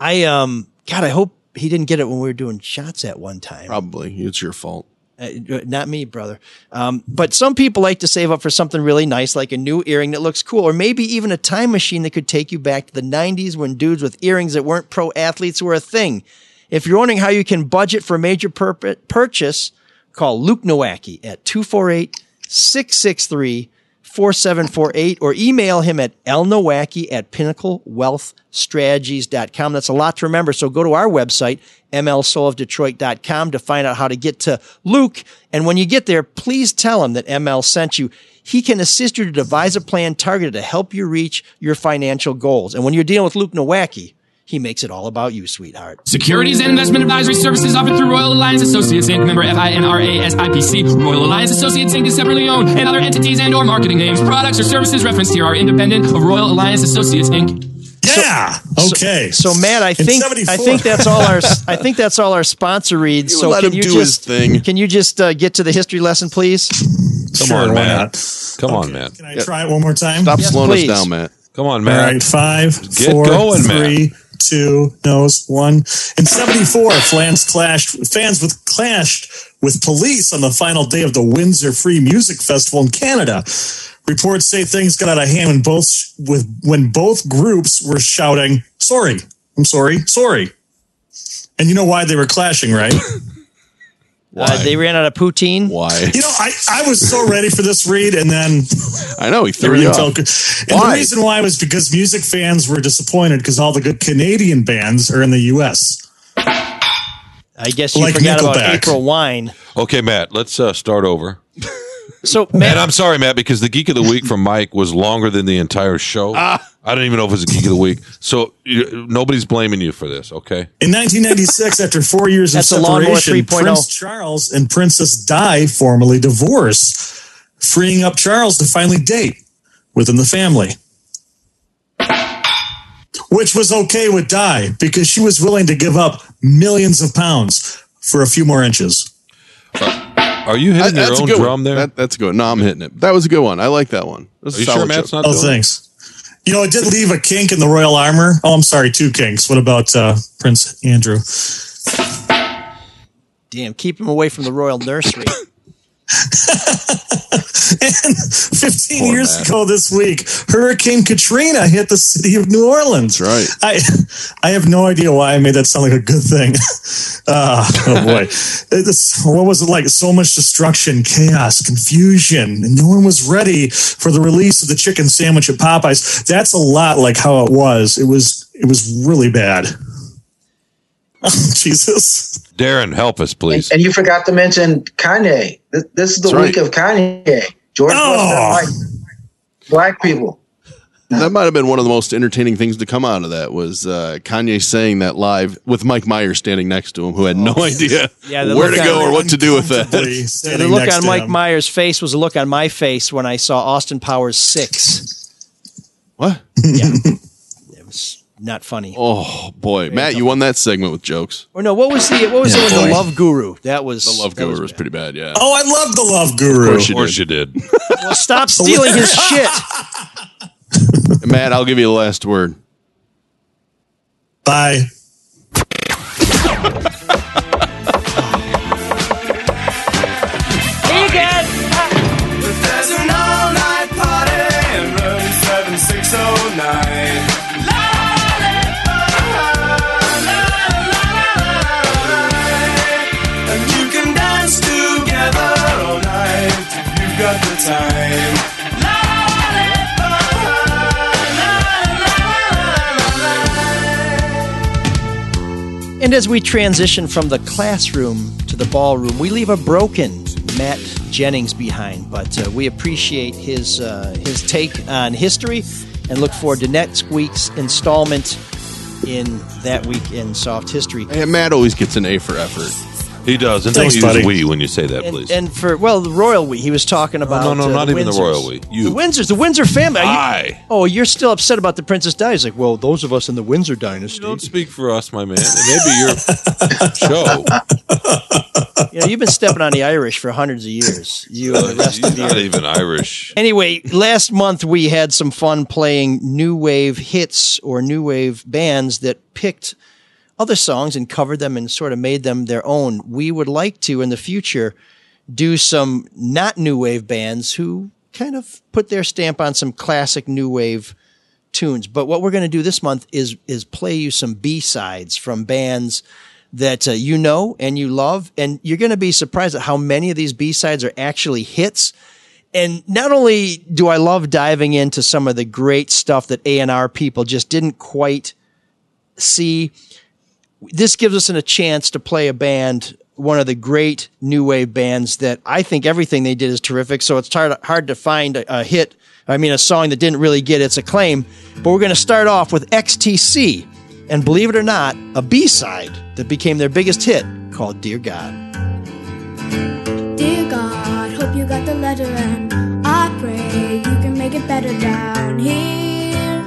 Speaker 4: I um God, I hope he didn't get it when we were doing shots at one time.
Speaker 8: probably it's your fault.
Speaker 4: Uh, not me, brother. Um, but some people like to save up for something really nice, like a new earring that looks cool, or maybe even a time machine that could take you back to the 90s when dudes with earrings that weren't pro athletes were a thing. If you're wondering how you can budget for a major pur- purchase, call Luke Nowacki at 248 663 4748 or email him at lnowacki at pinnaclewealthstrategies.com. That's a lot to remember. So go to our website, mlsoulofdetroit.com to find out how to get to Luke. And when you get there, please tell him that ML sent you. He can assist you to devise a plan targeted to help you reach your financial goals. And when you're dealing with Luke Nowacki, he makes it all about you, sweetheart.
Speaker 21: Securities and investment advisory services offered through Royal Alliance Associates Inc. Member FINRA SIPC. Royal Alliance Associates Inc. is separately owned, and other entities and/or marketing names, products, or services referenced here are independent of Royal Alliance Associates Inc.
Speaker 20: Yeah. okay.
Speaker 4: So, Matt, I think I think that's all our I think that's all our sponsor reads.
Speaker 8: You
Speaker 4: so
Speaker 8: let
Speaker 4: can
Speaker 8: him
Speaker 4: you
Speaker 8: do his
Speaker 4: just
Speaker 8: thing.
Speaker 4: can you just uh, get to the history lesson, please?
Speaker 10: Come
Speaker 20: Sure,
Speaker 10: on,
Speaker 20: why
Speaker 10: Matt.
Speaker 20: not?
Speaker 10: Come on, Matt.
Speaker 20: Can I try it one more time?
Speaker 8: Stop
Speaker 4: Yes,
Speaker 8: slowing
Speaker 4: please.
Speaker 8: us down, Matt.
Speaker 10: Come on,
Speaker 20: All
Speaker 10: Matt.
Speaker 20: right, five,
Speaker 10: Get
Speaker 20: four,
Speaker 10: going,
Speaker 20: three, two, nose, one. In '74, fans clashed. Fans with clashed with police on the final day of the Windsor Free Music Festival in Canada. Reports say things got out of hand when both with when both groups were shouting, "Sorry, I'm sorry, sorry." And you know why they were clashing, right?
Speaker 4: Uh, they ran out of poutine.
Speaker 8: Why?
Speaker 20: You know, I, I was so ready for this read, and then
Speaker 8: I know he threw you
Speaker 20: everything
Speaker 8: off.
Speaker 20: And
Speaker 8: Why?
Speaker 20: the reason why was because music fans were disappointed because all the good Canadian bands are in the U.S.
Speaker 4: I guess you
Speaker 20: Like
Speaker 4: forgot about April Wine.
Speaker 10: Okay, Matt, let's uh, start over.
Speaker 4: So,
Speaker 10: And
Speaker 4: Matt,
Speaker 10: I'm sorry, Matt, because the Geek of the Week from Mike was longer than the entire show.
Speaker 8: Ah.
Speaker 10: I don't even know if it was a Geek of the Week. So you, nobody's blaming you for this, okay?
Speaker 20: In 1996, after four years of
Speaker 4: Lawnmower
Speaker 20: separation, Prince Charles and Princess Di formally divorced, freeing up Charles to finally date within the family. Which was okay with Di because she was willing to give up millions of pounds for a few more inches.
Speaker 10: Uh, are you hitting
Speaker 8: That-
Speaker 10: your own drum
Speaker 8: one.
Speaker 10: there?
Speaker 8: That, that's good. one. No, I'm hitting it. That was a good one. I like that one.
Speaker 10: Are you sure Matt's
Speaker 8: joke.
Speaker 10: not
Speaker 20: Oh,
Speaker 10: doing it?
Speaker 20: Thanks. You know, it did leave a kink in the royal armor. Oh, I'm sorry, two kinks. What about uh, Prince Andrew?
Speaker 4: damn, keep him away from the royal nursery.
Speaker 20: And 15
Speaker 8: Poor
Speaker 20: years ago this week, Hurricane Katrina hit the city of New Orleans.
Speaker 8: right.
Speaker 20: I I have no idea why I made that sound like a good thing. Ah, oh boy. What was it like? So much destruction, chaos, confusion, and no one was ready for the release of the chicken sandwich at Popeyes. That's a lot like how it was. It was it was really bad. Oh, Jesus.
Speaker 10: Darren, help us, please.
Speaker 12: And you forgot to mention Kanye. This, this is the
Speaker 8: That's
Speaker 12: week of Kanye. George
Speaker 20: Oh.
Speaker 12: doesn't black people.
Speaker 8: That might have been one of the most entertaining things to come out of that was uh, Kanye saying that live with Mike Myers standing next to him, who had no idea
Speaker 4: Yeah,
Speaker 8: where to go or what to do with that.
Speaker 4: Yeah, the look on Mike
Speaker 20: him.
Speaker 4: Myers' face was a look on my face when I saw Austin Powers six.
Speaker 8: What?
Speaker 4: Yeah, it was not funny.
Speaker 8: Oh boy, Matt, you won that segment with jokes.
Speaker 4: Or no, what was the what was
Speaker 20: Yeah,
Speaker 4: the one? The. Love Guru. That was
Speaker 8: The Love
Speaker 4: that was
Speaker 8: Guru was pretty bad. Yeah.
Speaker 20: Oh, I love the Love
Speaker 8: Of
Speaker 20: Guru.
Speaker 8: course
Speaker 10: Of course you did.
Speaker 4: Well, stop stealing his shit.
Speaker 8: Matt, I'll give you the last word.
Speaker 20: Bye.
Speaker 22: There's time.
Speaker 4: And as we transition from the classroom to the ballroom, we leave a broken Matt Jennings behind. But uh, we appreciate his uh, his take on history and look forward to next week's installment in that week in soft history.
Speaker 8: And Matt always gets an A for effort.
Speaker 10: He does. And
Speaker 20: Thanks,
Speaker 10: don't use
Speaker 20: buddy.
Speaker 10: we when you say that,
Speaker 4: And,
Speaker 10: please.
Speaker 4: and for well, the royal we he was talking about.
Speaker 10: no, no,
Speaker 4: uh,
Speaker 10: not even the
Speaker 4: Windsors.
Speaker 10: royal we. You.
Speaker 4: The Windsors, the Windsor family. Are you-
Speaker 10: I.
Speaker 4: oh, you're still upset about the Princess Di? He's like, well, those of us in the Windsor dynasty.
Speaker 10: Don't speak for us, my man. It may be your show.
Speaker 4: You know, you've been stepping on the Irish for hundreds of years. You and the rest
Speaker 10: He's
Speaker 4: of the
Speaker 10: not even Irish.
Speaker 4: Anyway, last month we had some fun playing new wave hits or new wave bands that picked other songs and covered them and sort of made them their own. We would like to in the future do some not new wave bands who kind of put their stamp on some classic new wave tunes. But what we're going to do this month is is play you some B-sides from bands that uh, you know and you love and you're going to be surprised at how many of these B-sides are actually hits. And not only do I love diving into some of the great stuff that A&R people just didn't quite see, this gives us a chance to play a band, one of the great new wave bands that I think everything they did is terrific. So it's hard, hard to find a, a hit. I mean, a song that didn't really get its acclaim. But we're going to start off with XTC. And believe it or not, a B side that became their biggest hit called Dear God.
Speaker 23: Dear God, hope you got the letter and I pray you can make it better down here.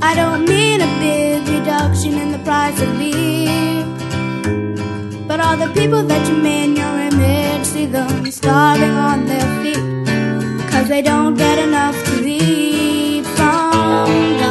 Speaker 23: I don't mean a big reduction in the price of beer. But all the people that you made in your image, see them starving on their feet. Cause they don't get enough to eat from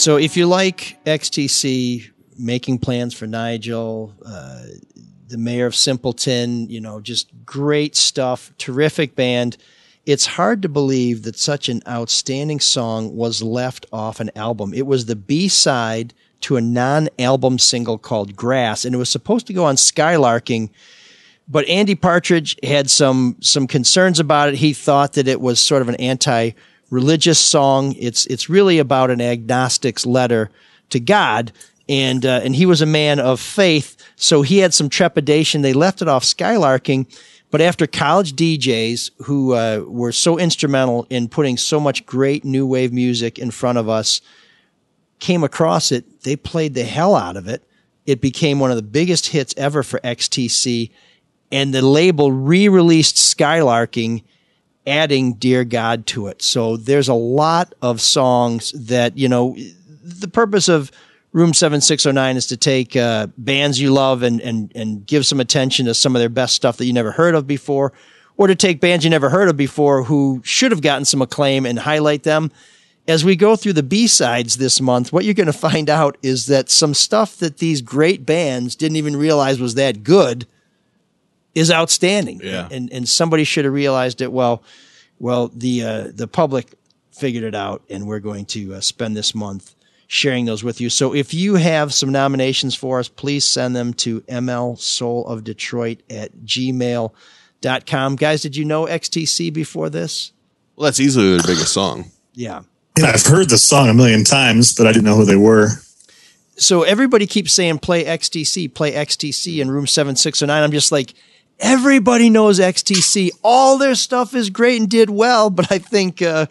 Speaker 4: So if you like XTC, making plans for Nigel, uh, the mayor of Simpleton, you know, just great stuff, terrific band. It's hard to believe that such an outstanding song was left off an album. It was the B side to a non album single called Grass, and it was supposed to go on Skylarking. But Andy Partridge had some some concerns about it. He thought that it was sort of an anti religious song. It's it's really about an agnostic's letter to God, and uh, and he was a man of faith, so he had some trepidation. They left it off Skylarking, but after college DJs who uh, were so instrumental in putting so much great new wave music in front of us came across it, they played the hell out of it. It became one of the biggest hits ever for XTC, and the label re-released Skylarking adding Dear God to it. So there's a lot of songs that, you know, the purpose of Room 7609 is to take uh, bands you love and, and, and give some attention to some of their best stuff that you never heard of before, or to take bands you never heard of before who should have gotten some acclaim and highlight them. As we go through the B sides this month, what you're going to find out is that some stuff that these great bands didn't even realize was that good is outstanding.
Speaker 8: Yeah.
Speaker 4: And and somebody should have realized it. Well, well, the uh, the public figured it out, and we're going to uh, spend this month sharing those with you. So if you have some nominations for us, please send them to mlsoulofdetroit at gmail.com. Guys, did you know XTC before this?
Speaker 8: Well, that's easily their biggest song.
Speaker 4: Yeah.
Speaker 20: Yeah, I've heard the song a million times, but I didn't know who they were.
Speaker 4: So everybody keeps saying play XTC, play XTC in room 7609. I'm just like, everybody knows XTC. All their stuff is great and did well, but I think uh,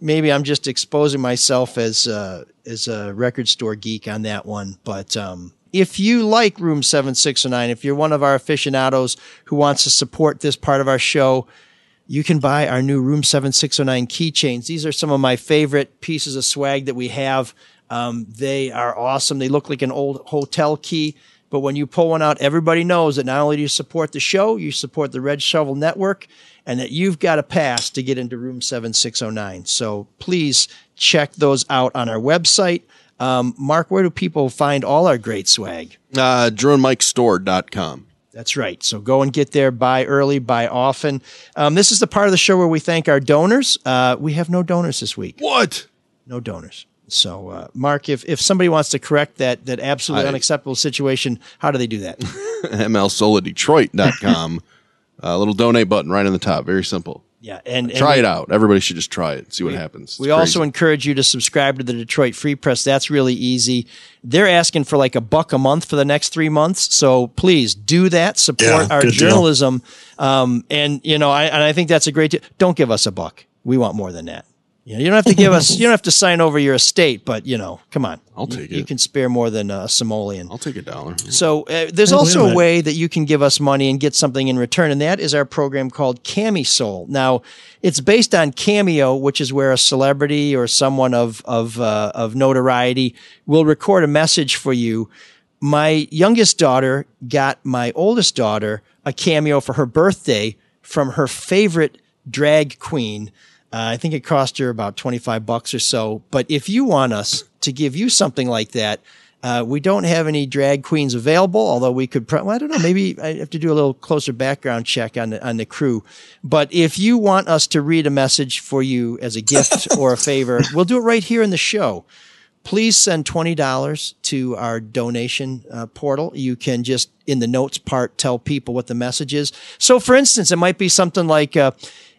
Speaker 4: maybe I'm just exposing myself as uh, as a record store geek on that one. But um, if you like Room 7609, if you're one of our aficionados who wants to support this part of our show, you can buy our new Room 7609 keychains. These are some of my favorite pieces of swag that we have. Um, they are awesome. They look like an old hotel key. But when you pull one out, everybody knows that not only do you support the show, you support the Red Shovel Network, and that you've got a pass to get into room 7609. So please check those out on our website. Um, Marc, where do people find all our great swag?
Speaker 8: Uh, DrewandMikeStore.com.
Speaker 4: That's right. So go and get there, buy early, buy often. Um, this is the part of the show where we thank our donors. Uh, we have no donors this week.
Speaker 8: What?
Speaker 4: No donors. So, uh, Marc, if, if somebody wants to correct that that absolutely
Speaker 8: I-
Speaker 4: unacceptable situation, how do they do that?
Speaker 8: MLSoulofDetroit.com. A little donate button right on the top. Very simple.
Speaker 4: Yeah, and, and
Speaker 8: try
Speaker 4: we-
Speaker 8: it out. Everybody should just try it. See what happens.
Speaker 4: We
Speaker 8: It's
Speaker 4: also encourage you to subscribe to the Detroit Free Press. That's really easy. They're asking for like a buck a month for the next three months. So please do that. Support
Speaker 20: Yeah,
Speaker 4: our journalism. Um, and you know, I, and I think that's a great. don't give us a buck. We want more than that. You, know, you don't have to give us. You don't have to sign over your estate, but you know, come on.
Speaker 8: I'll take
Speaker 4: You
Speaker 8: it.
Speaker 4: You can spare more than a simoleon.
Speaker 8: I'll take a dollar.
Speaker 4: So uh, there's
Speaker 8: Hey, wait a
Speaker 4: also a way that you can give us money and get something in return, and that is our program called Camisoul. Now, it's based on Cameo, which is where a celebrity or someone of of uh, of notoriety will record a message for you. My youngest daughter got my oldest daughter a cameo for her birthday from her favorite drag queen. Uh, I think it cost her about 25 bucks or so. But if you want us to give you something like that, uh, we don't have any drag queens available, although we could, pro- well, I don't know, maybe I have to do a little closer background check on the, on the crew. But if you want us to read a message for you as a gift or a favor, we'll do it right here in the show please send $20 to our donation uh, portal. You can just in the notes part tell people what the message is. So for instance, it might be something like, uh,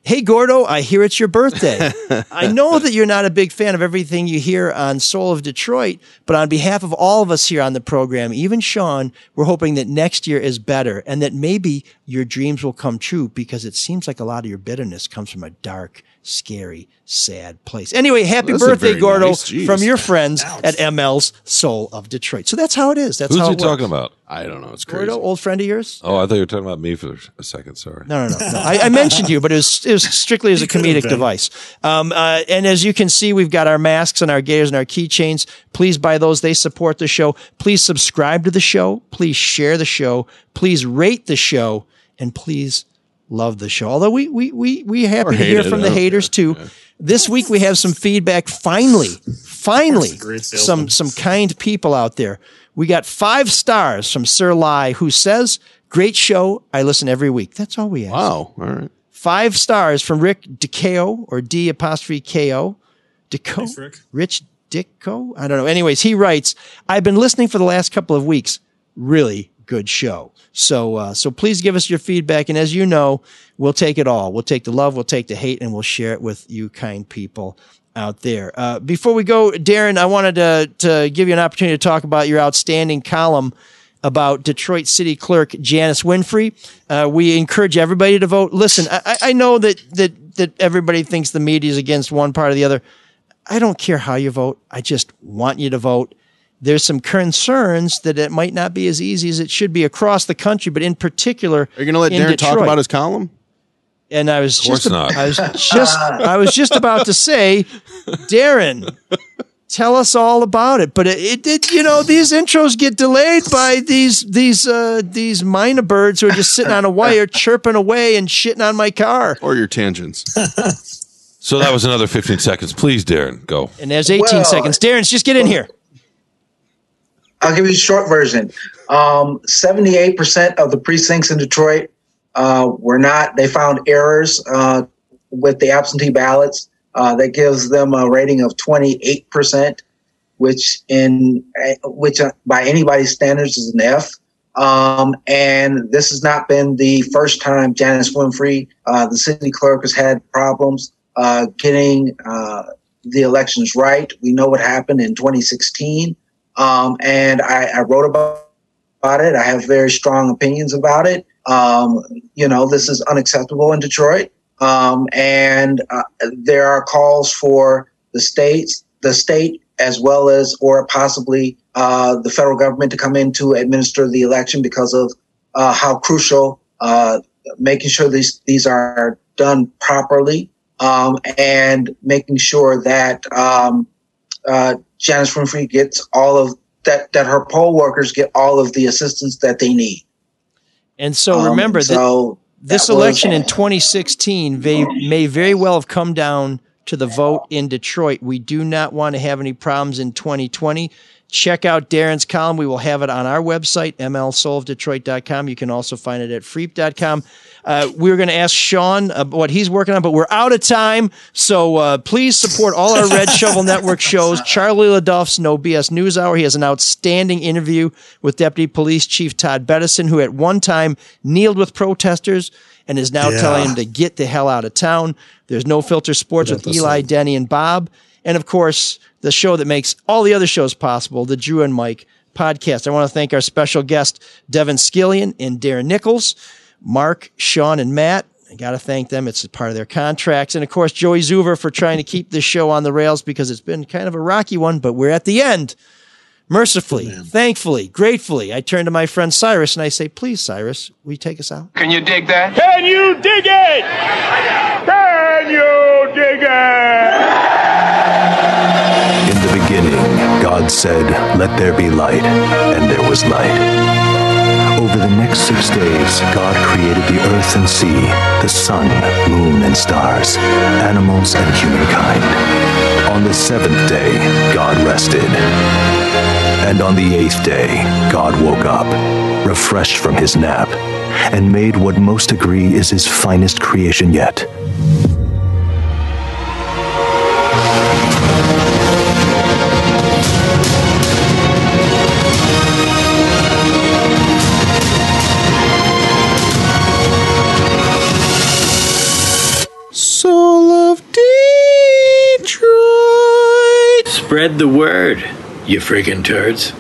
Speaker 4: Hey Gordo, I hear it's your birthday. I know that you're not a big fan of everything you hear on Soul of Detroit, but on behalf of all of us here on the program, even Shawn, we're hoping that next year is better and that maybe your dreams will come true because it seems like a lot of your bitterness comes from a dark, scary, sad place. Anyway, happy
Speaker 8: That's
Speaker 4: birthday, Gordo,
Speaker 8: nice.
Speaker 4: From your friends at ML's Soul of Detroit. So that's how it is. That's
Speaker 10: Who's
Speaker 4: how
Speaker 10: he
Speaker 4: it
Speaker 10: talking about?
Speaker 8: I don't know. It's crazy.
Speaker 4: Gordo, old friend of yours?
Speaker 10: Oh, I thought you were talking about me for a second. Sorry.
Speaker 4: No, no, no. no. I, I mentioned you, but it was, it was strictly as a comedic device. Um, uh, and as you can see, we've got our masks and our gaiters and our keychains. Please buy those. They support the show. Please subscribe to the show. Please share the show. Please rate the show. And please love the show. Although we, we, we, we happy
Speaker 8: Or
Speaker 4: to hear
Speaker 8: it,
Speaker 4: from
Speaker 8: I
Speaker 4: the haters too. This week we have some feedback. Finally, finally, some some kind people out there. We got five stars from Sir Lai, who says, "Great show. I listen every week." That's all we ask.
Speaker 8: Wow. All right.
Speaker 4: Five stars from Rick DeKo or D apostrophe K-O. DeKo?
Speaker 20: Thanks, Rick.
Speaker 4: Rich Dicko? I don't know. Anyways, he writes, I've been listening for the last couple of weeks. Really good show. So, uh, so please give us your feedback. And as you know, we'll take it all. We'll take the love, we'll take the hate, and we'll share it with you kind people out there. Uh, before we go, Darren, I wanted to, to give you an opportunity to talk about your outstanding column about Detroit City Clerk Janice Winfrey. Uh, we encourage everybody to vote. Listen, I, I- know that that that everybody thinks the media is against one part or the other. I don't care how you vote. I just want you to vote. There's some concerns that it might not be as easy as it should be across the country, but in particular,
Speaker 8: Are you going to let
Speaker 4: in
Speaker 8: Darren talk about his column?
Speaker 4: And I was
Speaker 10: course
Speaker 4: just,
Speaker 10: not.
Speaker 4: I was just, I was just about to say, Darren, tell us all about it. But it, it did, you know, these intros get delayed by these these uh, these mynah birds who are just sitting on a wire, chirping away and shitting on my car.
Speaker 8: Or your tangents?
Speaker 10: So that was another 15 seconds. Please, Darren, go.
Speaker 4: And there's 18
Speaker 12: Well-
Speaker 4: seconds. Darren, just get in here.
Speaker 12: I'll give you a short version. Um, 78% of the precincts in Detroit uh, were not, they found errors uh, with the absentee ballots. Uh, that gives them a rating of 28%, which in eh, which uh, by anybody's standards is an F. Um, and this has not been the first time Janice Winfrey, uh, the city clerk, has had problems uh, getting uh, the elections right. We know what happened in 2016, um, and I, I wrote about, about it. I have very strong opinions about it. Um, you know, this is unacceptable in Detroit, um, and uh, there are calls for the states, the state, as well as or possibly uh, the federal government to come in to administer the election because of uh, how crucial uh, making sure these these are done properly um, and making sure that um, uh, Janice Winfrey gets all of that that her poll workers get all of the assistance that they need.
Speaker 4: And so
Speaker 12: Um,
Speaker 4: remember that
Speaker 12: so
Speaker 4: this
Speaker 12: that was-
Speaker 4: election in 2016 may, may very well have come down to the vote in Detroit. We do not want to have any problems in 2020. Check out Darren's column. We will have it on our website, mlsoulofdetroit.com. You can also find it at freep.com. Uh, we're going to ask Shawn uh, what he's working on, but we're out of time. So uh, please support all our Red Shovel Network shows. Charlie LeDuff's No BS News Hour. He has an outstanding interview with Deputy Police Chief Todd Bettison, who at one time kneeled with protesters and is now
Speaker 20: Yeah.
Speaker 4: telling them to get the hell out of town. There's no filter sports with. Eli, Denny, and Bob. And of course, the show that makes all the other shows possible, the Drew and Mike podcast. I want to thank our special guest, Devin Scillian and Darren Nichols, Marc, Shawn, and Matt. I got to thank them. It's a part of their contracts. And of course, Joey Zuver for trying to keep this show on the rails because it's been kind of a rocky one, but we're at the end. Mercifully, thankfully, gratefully, I turn to my friend Cyrus and I say, please, Cyrus, will you take us out?
Speaker 14: Can you dig that?
Speaker 9: Can you dig it? Can you dig it?
Speaker 24: In the beginning, God said, Let there be light, and there was light. Over the next six days, God created the earth and sea, the sun, moon, and stars, animals, and humankind. On the seventh day, God rested. And on the eighth day, God woke up, refreshed from his nap, and made what most agree is his finest creation yet.
Speaker 25: Spread the word, you friggin' turds.